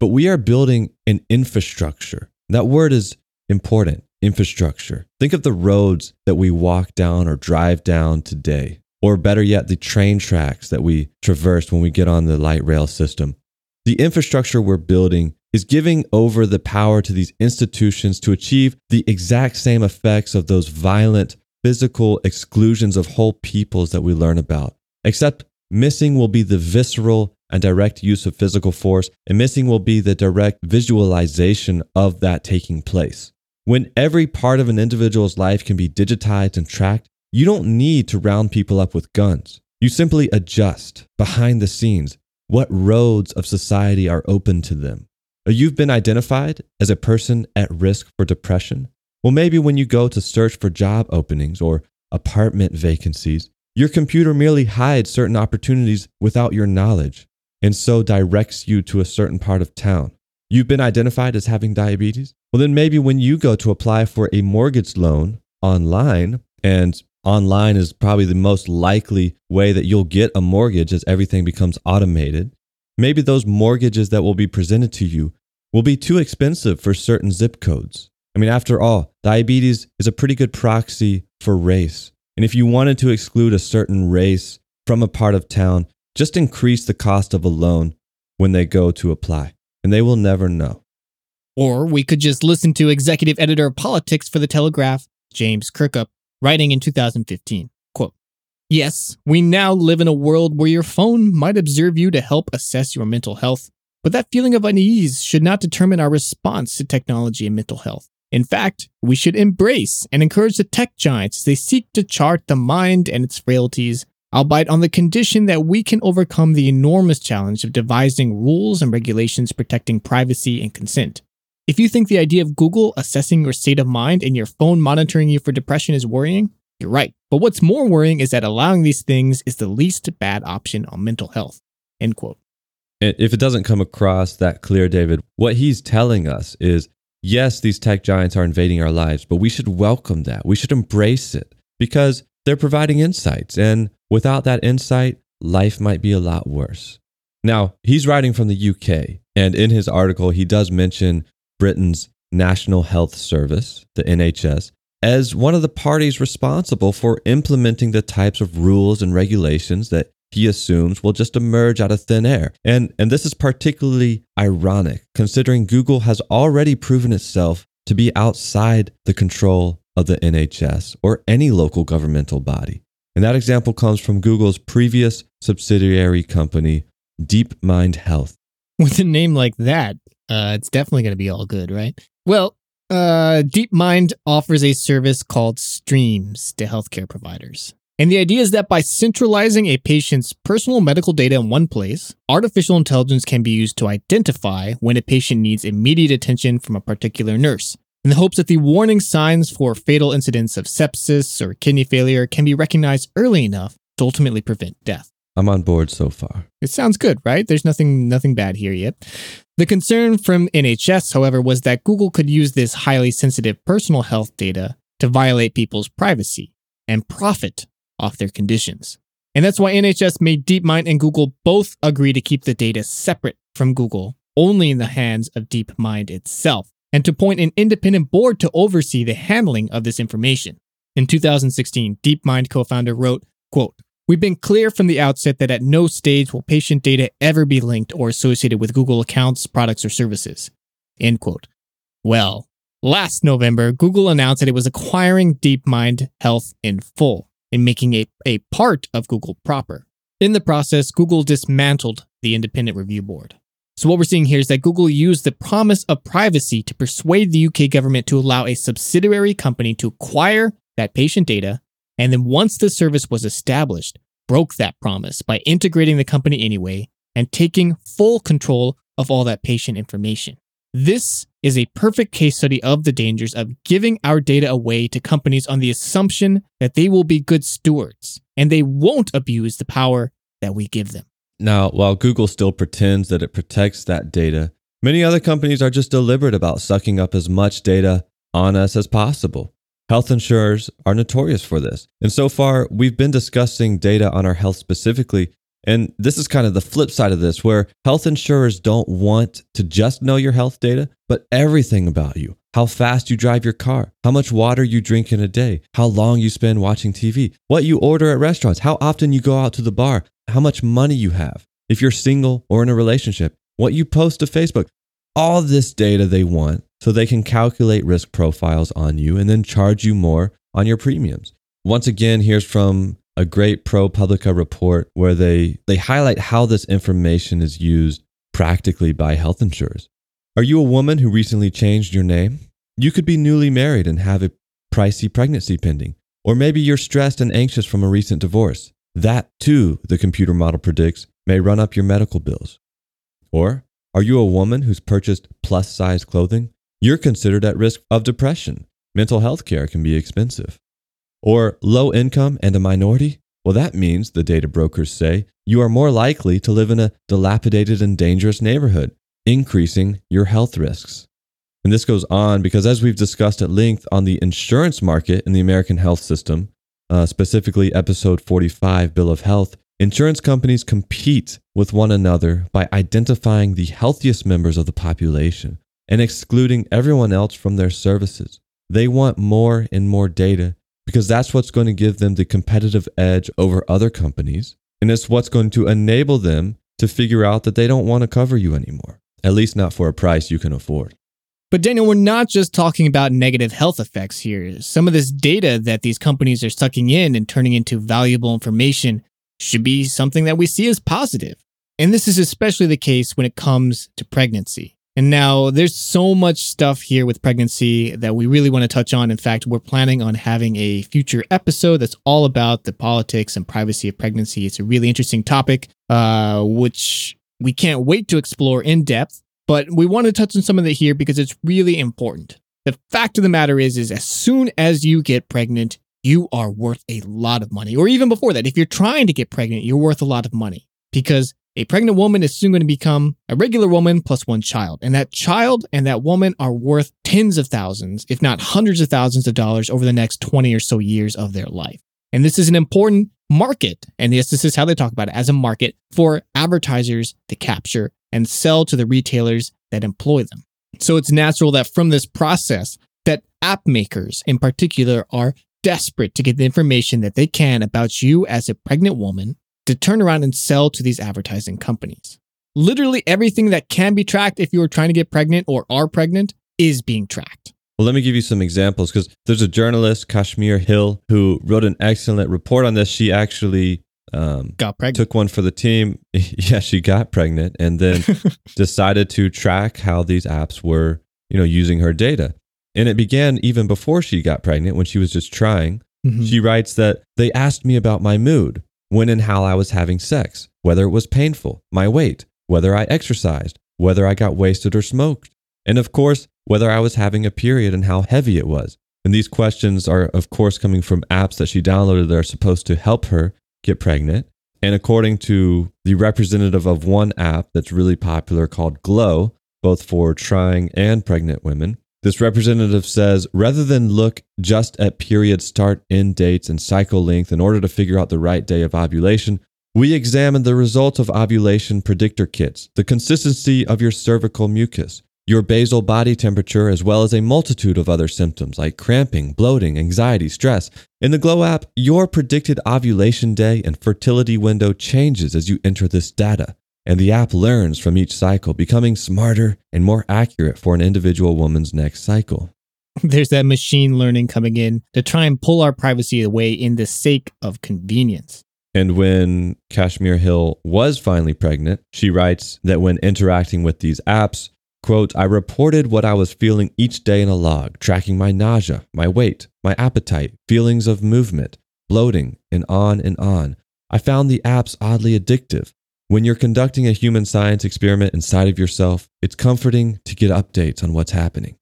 But we are building an infrastructure. That word is important infrastructure. Think of the roads that we walk down or drive down today, or better yet, the train tracks that we traverse when we get on the light rail system. The infrastructure we're building is giving over the power to these institutions to achieve the exact same effects of those violent physical exclusions of whole peoples that we learn about. Except missing will be the visceral and direct use of physical force, and missing will be the direct visualization of that taking place. When every part of an individual's life can be digitized and tracked, you don't need to round people up with guns. You simply adjust behind the scenes what roads of society are open to them? You've been identified as a person at risk for depression? Well, maybe when you go to search for job openings or apartment vacancies, your computer merely hides certain opportunities without your knowledge and so directs you to a certain part of town. You've been identified as having diabetes? Well, then maybe when you go to apply for a mortgage loan online and online is probably the most likely way that you'll get a mortgage as everything becomes automated. Maybe those mortgages that will be presented to you will be too expensive for certain zip codes. I mean, after all, diabetes is a pretty good proxy for race. And if you wanted to exclude a certain race from a part of town, just increase the cost of a loan when they go to apply, and they will never know. Or we could just listen to executive editor of politics for the Telegraph, James Kirkup, writing in 2015 quote yes we now live in a world where your phone might observe you to help assess your mental health but that feeling of unease should not determine our response to technology and mental health. In fact we should embrace and encourage the tech giants as they seek to chart the mind and its frailties albeit on the condition that we can overcome the enormous challenge of devising rules and regulations protecting privacy and consent if you think the idea of Google assessing your state of mind and your phone monitoring you for depression is worrying, you're right. But what's more worrying is that allowing these things is the least bad option on mental health. End quote. If it doesn't come across that clear, David, what he's telling us is yes, these tech giants are invading our lives, but we should welcome that. We should embrace it because they're providing insights. And without that insight, life might be a lot worse. Now, he's writing from the UK. And in his article, he does mention Britain's National Health Service, the NHS, as one of the parties responsible for implementing the types of rules and regulations that he assumes will just emerge out of thin air. And, and this is particularly ironic considering Google has already proven itself to be outside the control of the NHS or any local governmental body. And that example comes from Google's previous subsidiary company, DeepMind Health. With a name like that, uh, it's definitely going to be all good, right? Well, uh, DeepMind offers a service called Streams to healthcare providers. And the idea is that by centralizing a patient's personal medical data in one place, artificial intelligence can be used to identify when a patient needs immediate attention from a particular nurse, in the hopes that the warning signs for fatal incidents of sepsis or kidney failure can be recognized early enough to ultimately prevent death. I'm on board so far. It sounds good, right? There's nothing nothing bad here yet. The concern from NHS, however, was that Google could use this highly sensitive personal health data to violate people's privacy and profit off their conditions. And that's why NHS made DeepMind and Google both agree to keep the data separate from Google, only in the hands of DeepMind itself, and to appoint an independent board to oversee the handling of this information. In 2016, DeepMind co-founder wrote, quote, We've been clear from the outset that at no stage will patient data ever be linked or associated with Google accounts, products, or services. End quote. Well, last November, Google announced that it was acquiring DeepMind Health in full and making it a part of Google proper. In the process, Google dismantled the independent review board. So, what we're seeing here is that Google used the promise of privacy to persuade the UK government to allow a subsidiary company to acquire that patient data, and then once the service was established, broke that promise by integrating the company anyway and taking full control of all that patient information. This is a perfect case study of the dangers of giving our data away to companies on the assumption that they will be good stewards and they won't abuse the power that we give them. Now, while Google still pretends that it protects that data, many other companies are just deliberate about sucking up as much data on us as possible. Health insurers are notorious for this. And so far, we've been discussing data on our health specifically and this is kind of the flip side of this, where health insurers don't want to just know your health data, but everything about you how fast you drive your car, how much water you drink in a day, how long you spend watching TV, what you order at restaurants, how often you go out to the bar, how much money you have, if you're single or in a relationship, what you post to Facebook. All this data they want so they can calculate risk profiles on you and then charge you more on your premiums. Once again, here's from a great ProPublica report where they, they highlight how this information is used practically by health insurers. Are you a woman who recently changed your name? You could be newly married and have a pricey pregnancy pending. Or maybe you're stressed and anxious from a recent divorce. That, too, the computer model predicts, may run up your medical bills. Or are you a woman who's purchased plus size clothing? You're considered at risk of depression. Mental health care can be expensive. Or low income and a minority? Well, that means, the data brokers say, you are more likely to live in a dilapidated and dangerous neighborhood, increasing your health risks. And this goes on because, as we've discussed at length on the insurance market in the American health system, uh, specifically episode 45, Bill of Health, insurance companies compete with one another by identifying the healthiest members of the population and excluding everyone else from their services. They want more and more data because that's what's going to give them the competitive edge over other companies. And it's what's going to enable them to figure out that they don't want to cover you anymore, at least not for a price you can afford. But Daniel, we're not just talking about negative health effects here. Some of this data that these companies are sucking in and turning into valuable information should be something that we see as positive. And this is especially the case when it comes to pregnancy. And now there's so much stuff here with pregnancy that we really want to touch on. In fact, we're planning on having a future episode that's all about the politics and privacy of pregnancy. It's a really interesting topic, uh, which we can't wait to explore in depth. But we want to touch on some of it here because it's really important. The fact of the matter is, is as soon as you get pregnant, you are worth a lot of money. Or even before that, if you're trying to get pregnant, you're worth a lot of money because a pregnant woman is soon going to become a regular woman plus one child. And that child and that woman are worth tens of thousands, if not hundreds of thousands of dollars over the next 20 or so years of their life. And this is an important market. And yes, this is how they talk about it as a market for advertisers to capture and sell to the retailers that employ them. So it's natural that from this process, that app makers in particular are desperate to get the information that they can about you as a pregnant woman to turn around and sell to these advertising companies. Literally everything that can be tracked if you are trying to get pregnant or are pregnant is being tracked. Well, let me give you some examples because there's a journalist, Kashmir Hill, who wrote an excellent report on this. She actually um, Got pregnant. took one for the team. yeah, she got pregnant and then decided to track how these apps were, you know, using her data. And it began even before she got pregnant when she was just trying. Mhm. She writes that they asked me about my mood, when and how I was having sex, whether it was painful, my weight, whether I exercised, whether I got wasted or smoked, and of course, whether I was having a period and how heavy it was. And these questions are, of course, coming from apps that she downloaded that are supposed to help her get pregnant. And according to the representative of one app that's really popular called Glow, both for trying and pregnant women, this representative says rather than look just at period start end dates and cycle length in order to figure out the right day of ovulation, we examined the results of ovulation predictor kits, the consistency of your cervical mucus, your basal body temperature, as well as a multitude of other symptoms like cramping, bloating, anxiety, stress. In the Glow app, your predicted ovulation day and fertility window changes as you enter this data, and the app learns from each cycle, becoming smarter and more accurate for an individual woman's next cycle. There's that machine learning coming in to try and pull our privacy away in the sake of convenience. And when Kashmir Hill was finally pregnant, she writes that when interacting with these apps, quote, I reported what I was feeling each day in a log, tracking my nausea, my weight, my appetite, feelings of movement, bloating, and on and on. I found the apps oddly addictive. When you're conducting a human science experiment inside of yourself, it's comforting to get updates on what's happening.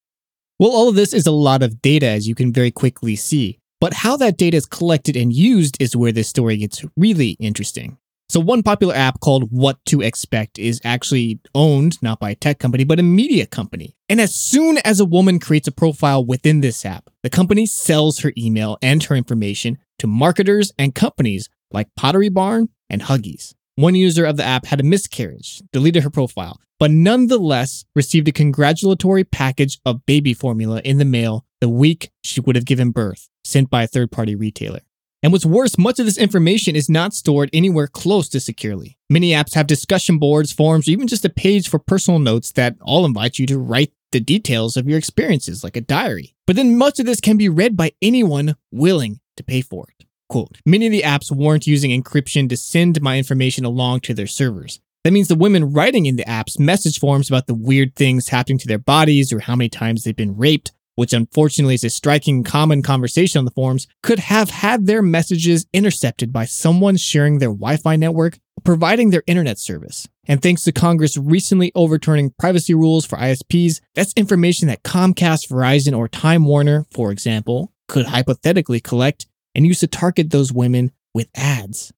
Well, all of this is a lot of data, as you can very quickly see. But how that data is collected and used is where this story gets really interesting. So, one popular app called What to Expect is actually owned not by a tech company, but a media company. And as soon as a woman creates a profile within this app, the company sells her email and her information to marketers and companies like Pottery Barn and Huggies. One user of the app had a miscarriage, deleted her profile, but nonetheless received a congratulatory package of baby formula in the mail the week she would have given birth, sent by a third party retailer. And what's worse, much of this information is not stored anywhere close to securely. Many apps have discussion boards, forums, or even just a page for personal notes that all invite you to write the details of your experiences, like a diary. But then much of this can be read by anyone willing to pay for it. Quote, many of the apps weren't using encryption to send my information along to their servers. That means the women writing in the app's message forms about the weird things happening to their bodies or how many times they've been raped, which unfortunately is a striking common conversation on the forums, could have had their messages intercepted by someone sharing their Wi Fi network providing their internet service. And thanks to Congress recently overturning privacy rules for ISPs, that's information that Comcast, Verizon, or Time Warner, for example, could hypothetically collect and use to target those women with ads.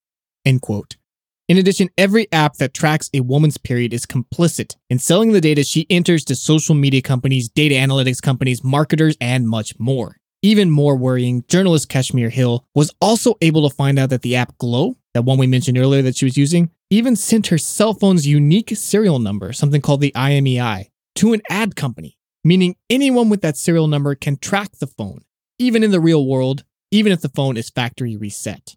End quote. In addition, every app that tracks a woman's period is complicit in selling the data she enters to social media companies, data analytics companies, marketers, and much more. Even more worrying, journalist Kashmir Hill was also able to find out that the app Glow, that one we mentioned earlier that she was using, even sent her cell phone's unique serial number, something called the IMEI, to an ad company, meaning anyone with that serial number can track the phone, even in the real world, even if the phone is factory reset.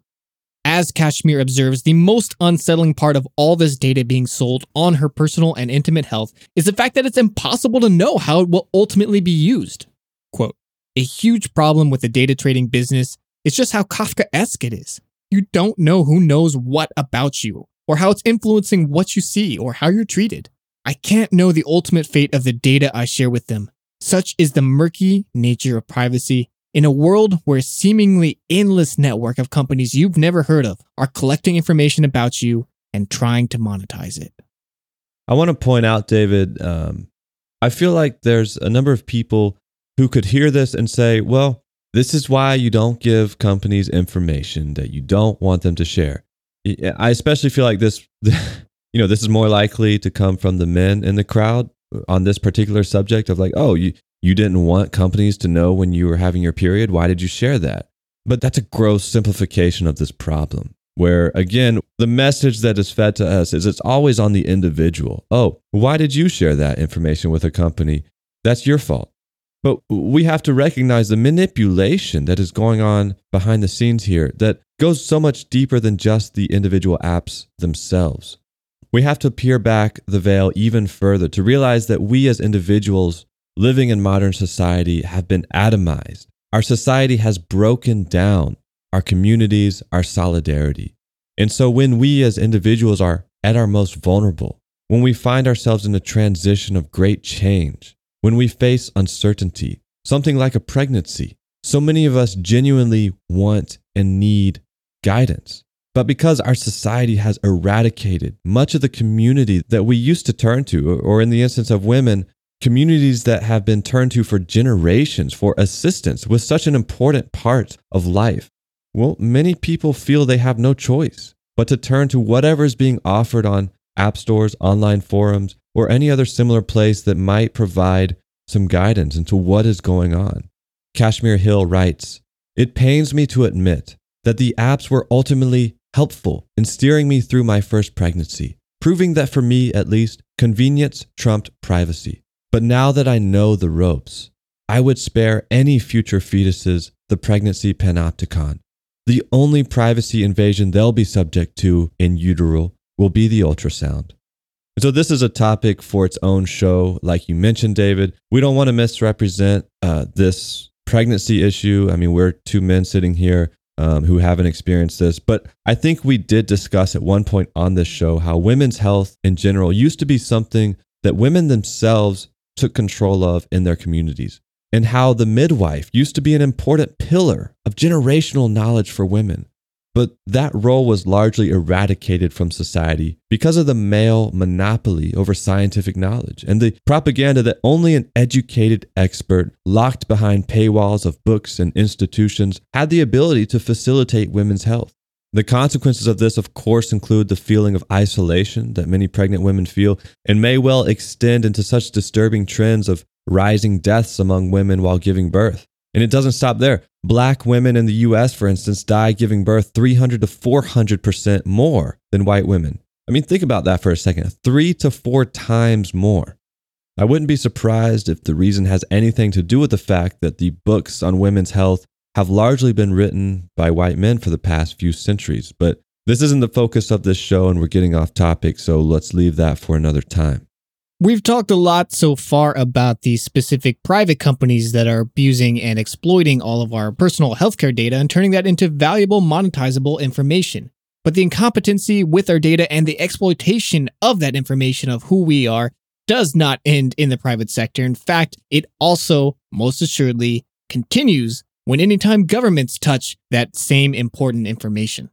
As Kashmir observes, the most unsettling part of all this data being sold on her personal and intimate health is the fact that it's impossible to know how it will ultimately be used. Quote, a huge problem with the data trading business is just how Kafkaesque it is. You don't know who knows what about you, or how it's influencing what you see, or how you're treated. I can't know the ultimate fate of the data I share with them. Such is the murky nature of privacy in a world where a seemingly endless network of companies you've never heard of are collecting information about you and trying to monetize it. I want to point out, David, um, I feel like there's a number of people who could hear this and say, well, this is why you don't give companies information that you don't want them to share. I especially feel like this, you know, this is more likely to come from the men in the crowd on this particular subject of like, oh, you, you didn't want companies to know when you were having your period. Why did you share that? But that's a gross simplification of this problem. Where again, the message that is fed to us is it's always on the individual. Oh, why did you share that information with a company? That's your fault. But we have to recognize the manipulation that is going on behind the scenes here that goes so much deeper than just the individual apps themselves. We have to peer back the veil even further to realize that we as individuals living in modern society have been atomized. Our society has broken down our communities, our solidarity. And so when we as individuals are at our most vulnerable, when we find ourselves in a transition of great change, when we face uncertainty, something like a pregnancy, so many of us genuinely want and need guidance. But because our society has eradicated much of the community that we used to turn to, or in the instance of women, communities that have been turned to for generations for assistance with such an important part of life, well, many people feel they have no choice but to turn to whatever is being offered on app stores, online forums, or any other similar place that might provide some guidance into what is going on. Kashmir Hill writes It pains me to admit that the apps were ultimately helpful in steering me through my first pregnancy, proving that for me at least, convenience trumped privacy. But now that I know the ropes, I would spare any future fetuses the pregnancy panopticon. The only privacy invasion they'll be subject to in utero will be the ultrasound. So, this is a topic for its own show. Like you mentioned, David, we don't want to misrepresent uh, this pregnancy issue. I mean, we're two men sitting here um, who haven't experienced this, but I think we did discuss at one point on this show how women's health in general used to be something that women themselves took control of in their communities, and how the midwife used to be an important pillar of generational knowledge for women. But that role was largely eradicated from society because of the male monopoly over scientific knowledge and the propaganda that only an educated expert locked behind paywalls of books and institutions had the ability to facilitate women's health. The consequences of this, of course, include the feeling of isolation that many pregnant women feel and may well extend into such disturbing trends of rising deaths among women while giving birth. And it doesn't stop there. Black women in the US, for instance, die giving birth 300 to 400% more than white women. I mean, think about that for a second three to four times more. I wouldn't be surprised if the reason has anything to do with the fact that the books on women's health have largely been written by white men for the past few centuries. But this isn't the focus of this show, and we're getting off topic, so let's leave that for another time. We've talked a lot so far about the specific private companies that are abusing and exploiting all of our personal healthcare data and turning that into valuable monetizable information. But the incompetency with our data and the exploitation of that information of who we are does not end in the private sector. In fact, it also most assuredly continues when anytime governments touch that same important information.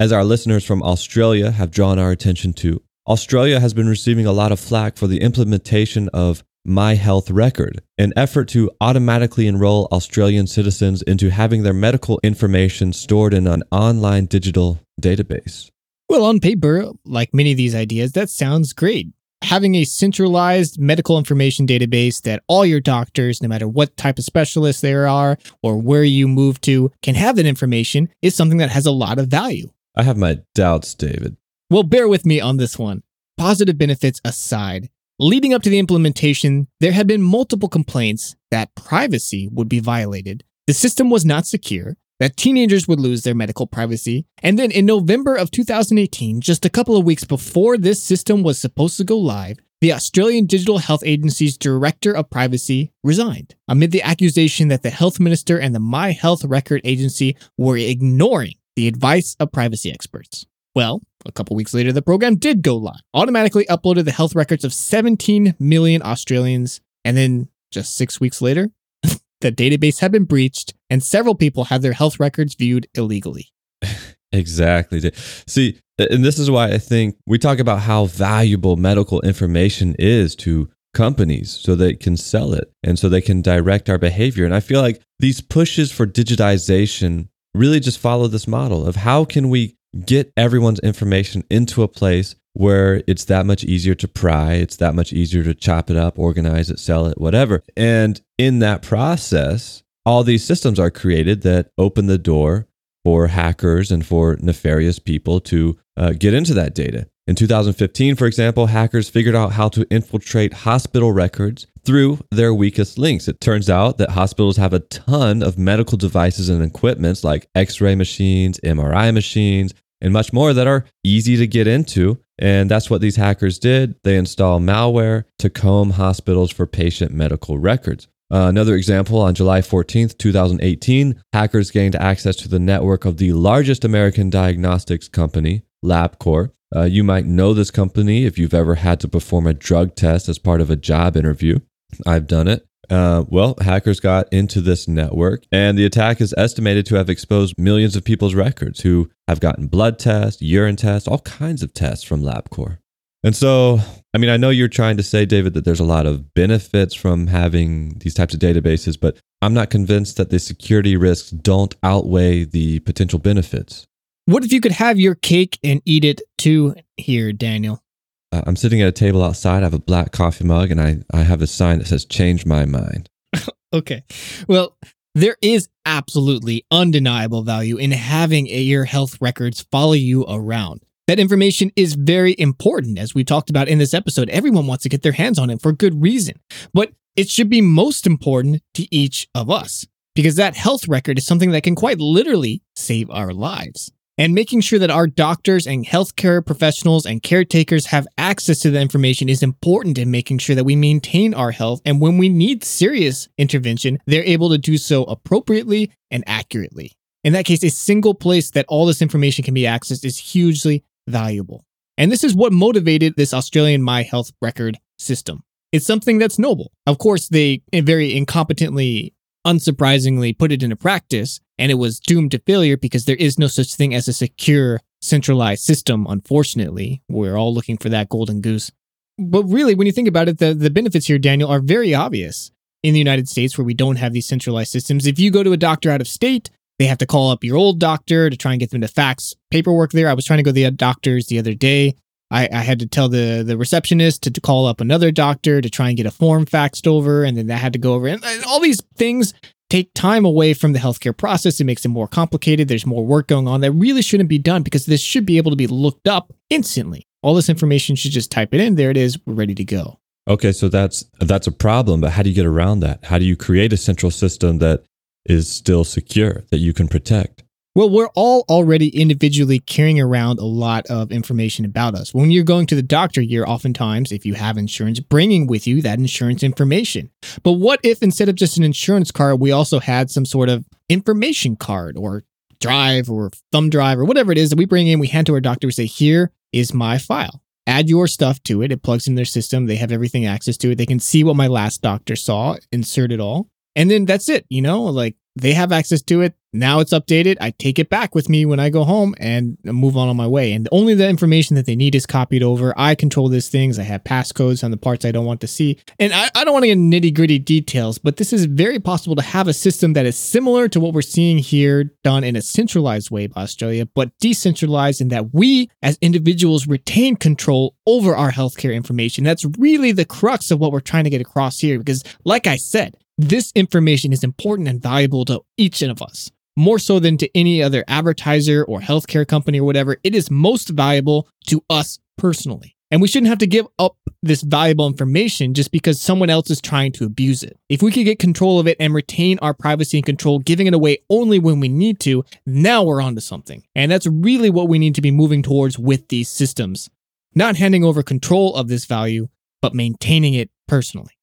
As our listeners from Australia have drawn our attention to, Australia has been receiving a lot of flack for the implementation of My Health Record, an effort to automatically enroll Australian citizens into having their medical information stored in an online digital database. Well, on paper, like many of these ideas, that sounds great. Having a centralized medical information database that all your doctors, no matter what type of specialist there are or where you move to, can have that information is something that has a lot of value. I have my doubts, David. Well, bear with me on this one. Positive benefits aside, leading up to the implementation, there had been multiple complaints that privacy would be violated, the system was not secure, that teenagers would lose their medical privacy, and then in November of 2018, just a couple of weeks before this system was supposed to go live, the Australian Digital Health Agency's Director of Privacy resigned amid the accusation that the Health Minister and the My Health Record Agency were ignoring the advice of privacy experts. Well, a couple weeks later, the program did go live, automatically uploaded the health records of 17 million Australians, and then just six weeks later, the database had been breached and several people had their health records viewed illegally. exactly. See, and this is why I think we talk about how valuable medical information is to companies so they can sell it and so they can direct our behavior. And I feel like these pushes for digitization really just follow this model of how can we get everyone's information into a place where it's that much easier to pry, it's that much easier to chop it up, organize it, sell it, whatever. And in that process, all these systems are created that open the door for hackers and for nefarious people to uh, get into that data. In 2015, for example, hackers figured out how to infiltrate hospital records through their weakest links. It turns out that hospitals have a ton of medical devices and equipments like x ray machines, MRI machines, and much more that are easy to get into. And that's what these hackers did. They install malware to comb hospitals for patient medical records. Uh, another example on July 14th, 2018, hackers gained access to the network of the largest American diagnostics company, LabCorp. Uh, you might know this company if you've ever had to perform a drug test as part of a job interview. I've done it. Uh, well, hackers got into this network, and the attack is estimated to have exposed millions of people's records who have gotten blood tests, urine tests, all kinds of tests from LabCorp. And so, I mean, I know you're trying to say, David, that there's a lot of benefits from having these types of databases, but I'm not convinced that the security risks don't outweigh the potential benefits. What if you could have your cake and eat it too here, Daniel? Uh, I'm sitting at a table outside. I have a black coffee mug, and I, I have a sign that says, Change my mind. okay. Well, there is absolutely undeniable value in having your health records follow you around. That information is very important, as we talked about in this episode. Everyone wants to get their hands on it for good reason. But it should be most important to each of us because that health record is something that can quite literally save our lives. And making sure that our doctors and healthcare professionals and caretakers have access to the information is important in making sure that we maintain our health. And when we need serious intervention, they're able to do so appropriately and accurately. In that case, a single place that all this information can be accessed is hugely valuable. And this is what motivated this Australian My Health record system. It's something that's noble. Of course, they very incompetently unsurprisingly put it into practice and it was doomed to failure because there is no such thing as a secure centralized system unfortunately we're all looking for that golden goose but really when you think about it the, the benefits here daniel are very obvious in the united states where we don't have these centralized systems if you go to a doctor out of state they have to call up your old doctor to try and get them to fax paperwork there i was trying to go to the doctors the other day I, I had to tell the the receptionist to, to call up another doctor to try and get a form faxed over, and then that had to go over. And, and all these things take time away from the healthcare process. It makes it more complicated. There's more work going on that really shouldn't be done because this should be able to be looked up instantly. All this information should just type it in. There it is. We're ready to go. Okay, so that's that's a problem, but how do you get around that? How do you create a central system that is still secure that you can protect? Well, we're all already individually carrying around a lot of information about us. When you're going to the doctor, you're oftentimes, if you have insurance, bringing with you that insurance information. But what if instead of just an insurance card, we also had some sort of information card or drive or thumb drive or whatever it is that we bring in, we hand to our doctor, we say, Here is my file. Add your stuff to it. It plugs in their system. They have everything access to it. They can see what my last doctor saw, insert it all. And then that's it, you know, like they have access to it. Now it's updated. I take it back with me when I go home and move on on my way. And only the information that they need is copied over. I control these things. I have passcodes on the parts I don't want to see. And I, I don't want to get nitty gritty details, but this is very possible to have a system that is similar to what we're seeing here done in a centralized way by Australia, but decentralized in that we as individuals retain control over our healthcare information. That's really the crux of what we're trying to get across here. Because, like I said, this information is important and valuable to each of us more so than to any other advertiser or healthcare company or whatever. It is most valuable to us personally. And we shouldn't have to give up this valuable information just because someone else is trying to abuse it. If we could get control of it and retain our privacy and control, giving it away only when we need to, now we're onto something. And that's really what we need to be moving towards with these systems. Not handing over control of this value, but maintaining it personally.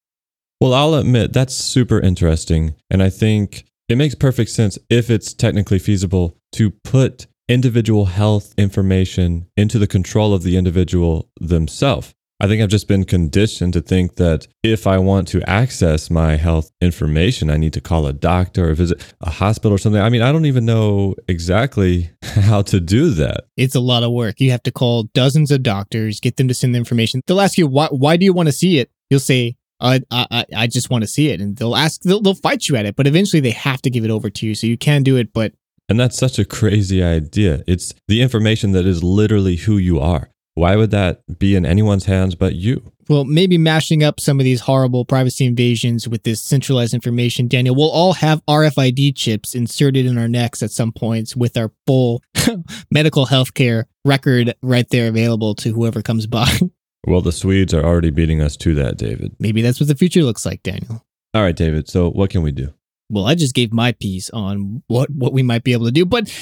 Well, I'll admit that's super interesting. And I think it makes perfect sense if it's technically feasible to put individual health information into the control of the individual themselves. I think I've just been conditioned to think that if I want to access my health information, I need to call a doctor or visit a hospital or something. I mean, I don't even know exactly how to do that. It's a lot of work. You have to call dozens of doctors, get them to send the information. They'll ask you, why, why do you want to see it? You'll say, I, I, I just want to see it. And they'll ask, they'll, they'll fight you at it, but eventually they have to give it over to you. So you can do it, but. And that's such a crazy idea. It's the information that is literally who you are. Why would that be in anyone's hands but you? Well, maybe mashing up some of these horrible privacy invasions with this centralized information, Daniel, we'll all have RFID chips inserted in our necks at some points with our full medical healthcare record right there available to whoever comes by. Well, the Swedes are already beating us to that, David. maybe that's what the future looks like, Daniel. All right, David. So, what can we do? Well, I just gave my piece on what, what we might be able to do, but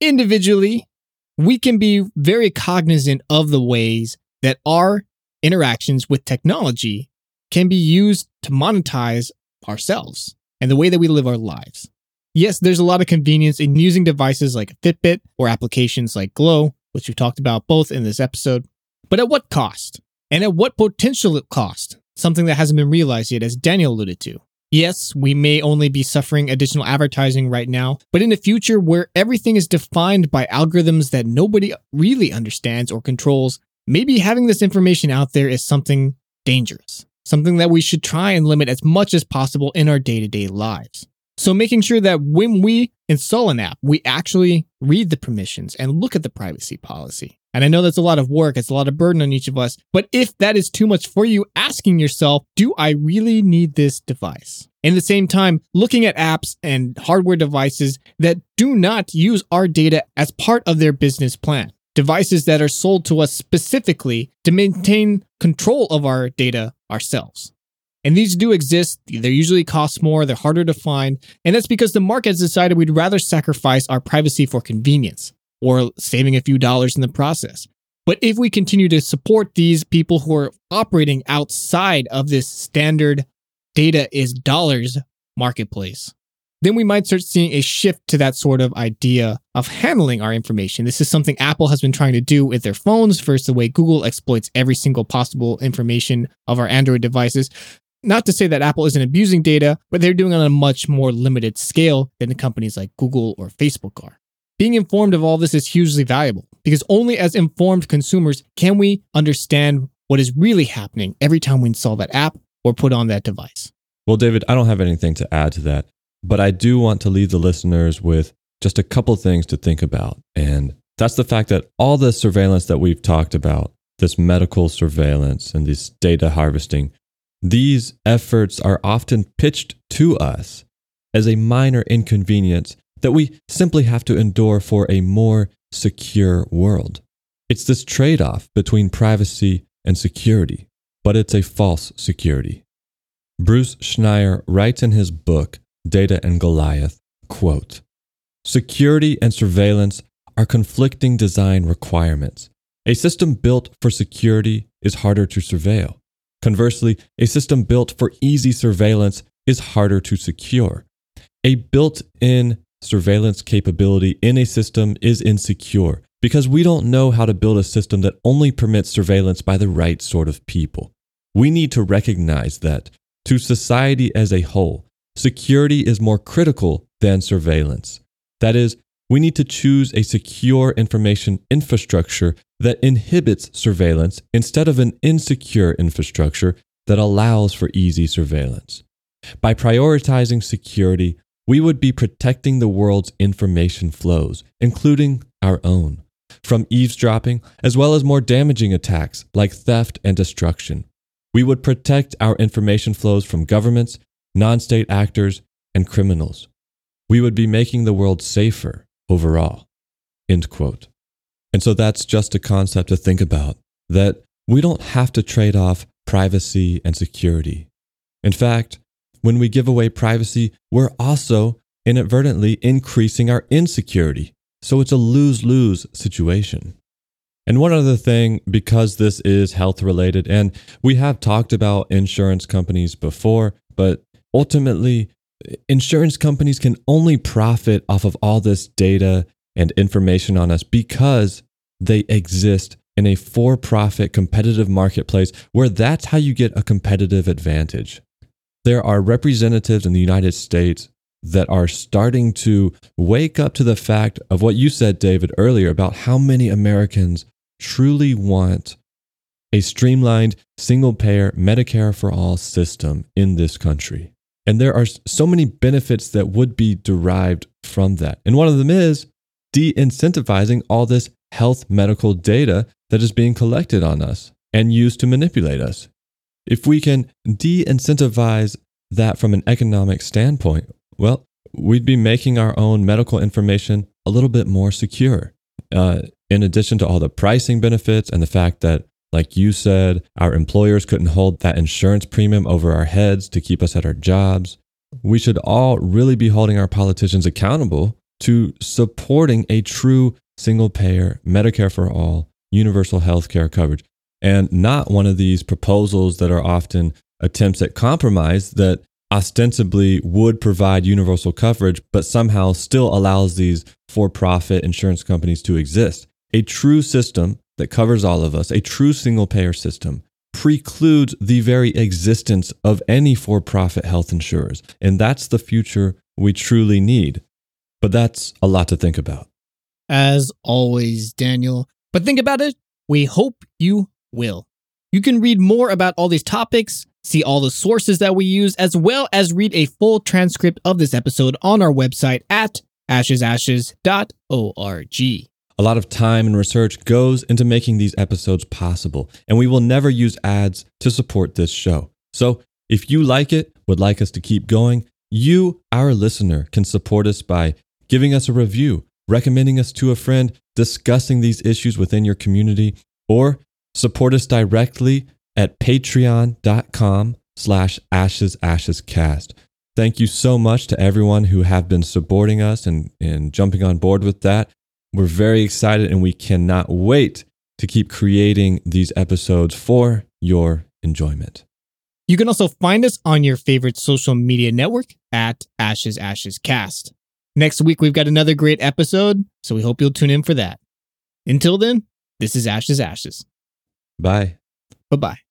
individually, we can be very cognizant of the ways that our interactions with technology can be used to monetize ourselves and the way that we live our lives. Yes, there's a lot of convenience in using devices like Fitbit or applications like Glow, which we talked about both in this episode. But at what cost? And at what potential it cost? Something that hasn't been realized yet, as Daniel alluded to. Yes, we may only be suffering additional advertising right now, but in the future, where everything is defined by algorithms that nobody really understands or controls, maybe having this information out there is something dangerous, something that we should try and limit as much as possible in our day to day lives. So, making sure that when we install an app, we actually read the permissions and look at the privacy policy. And I know that's a lot of work, it's a lot of burden on each of us. But if that is too much for you, asking yourself, do I really need this device? In the same time, looking at apps and hardware devices that do not use our data as part of their business plan. Devices that are sold to us specifically to maintain control of our data ourselves. And these do exist. They usually cost more, they're harder to find. And that's because the market has decided we'd rather sacrifice our privacy for convenience or saving a few dollars in the process. But if we continue to support these people who are operating outside of this standard data is dollars marketplace, then we might start seeing a shift to that sort of idea of handling our information. This is something Apple has been trying to do with their phones. versus the way Google exploits every single possible information of our Android devices. Not to say that Apple isn't abusing data, but they're doing it on a much more limited scale than the companies like Google or Facebook are. Being informed of all this is hugely valuable because only as informed consumers can we understand what is really happening every time we install that app or put on that device. Well, David, I don't have anything to add to that, but I do want to leave the listeners with just a couple things to think about. And that's the fact that all the surveillance that we've talked about, this medical surveillance and this data harvesting, these efforts are often pitched to us as a minor inconvenience that we simply have to endure for a more secure world. It's this trade off between privacy and security, but it's a false security. Bruce Schneier writes in his book, Data and Goliath, quote, Security and surveillance are conflicting design requirements. A system built for security is harder to surveil. Conversely, a system built for easy surveillance is harder to secure. A built in surveillance capability in a system is insecure because we don't know how to build a system that only permits surveillance by the right sort of people. We need to recognize that, to society as a whole, security is more critical than surveillance. That is, we need to choose a secure information infrastructure that inhibits surveillance instead of an insecure infrastructure that allows for easy surveillance. By prioritizing security, we would be protecting the world's information flows, including our own, from eavesdropping as well as more damaging attacks like theft and destruction. We would protect our information flows from governments, non state actors, and criminals. We would be making the world safer overall. End quote. And so that's just a concept to think about that we don't have to trade off privacy and security. In fact, when we give away privacy, we're also inadvertently increasing our insecurity. So it's a lose lose situation. And one other thing, because this is health related, and we have talked about insurance companies before, but ultimately, insurance companies can only profit off of all this data and information on us because they exist in a for profit competitive marketplace where that's how you get a competitive advantage. There are representatives in the United States that are starting to wake up to the fact of what you said, David, earlier about how many Americans truly want a streamlined, single payer Medicare for all system in this country. And there are so many benefits that would be derived from that. And one of them is de incentivizing all this health medical data that is being collected on us and used to manipulate us. If we can de incentivize that from an economic standpoint, well, we'd be making our own medical information a little bit more secure. Uh, in addition to all the pricing benefits and the fact that, like you said, our employers couldn't hold that insurance premium over our heads to keep us at our jobs, we should all really be holding our politicians accountable to supporting a true single payer, Medicare for all, universal health care coverage, and not one of these proposals that are often attempts at compromise that ostensibly would provide universal coverage, but somehow still allows these for profit insurance companies to exist. A true system that covers all of us, a true single payer system, precludes the very existence of any for profit health insurers. And that's the future we truly need. But that's a lot to think about. As always, Daniel. But think about it. We hope you will. You can read more about all these topics, see all the sources that we use, as well as read a full transcript of this episode on our website at ashesashes.org. A lot of time and research goes into making these episodes possible, and we will never use ads to support this show. So if you like it, would like us to keep going, you, our listener, can support us by giving us a review, recommending us to a friend, discussing these issues within your community, or support us directly at patreon.com slash ashes ashes cast. Thank you so much to everyone who have been supporting us and, and jumping on board with that. We're very excited and we cannot wait to keep creating these episodes for your enjoyment. You can also find us on your favorite social media network at Ashes Ashes Cast. Next week, we've got another great episode, so we hope you'll tune in for that. Until then, this is Ashes Ashes. Bye. Bye bye.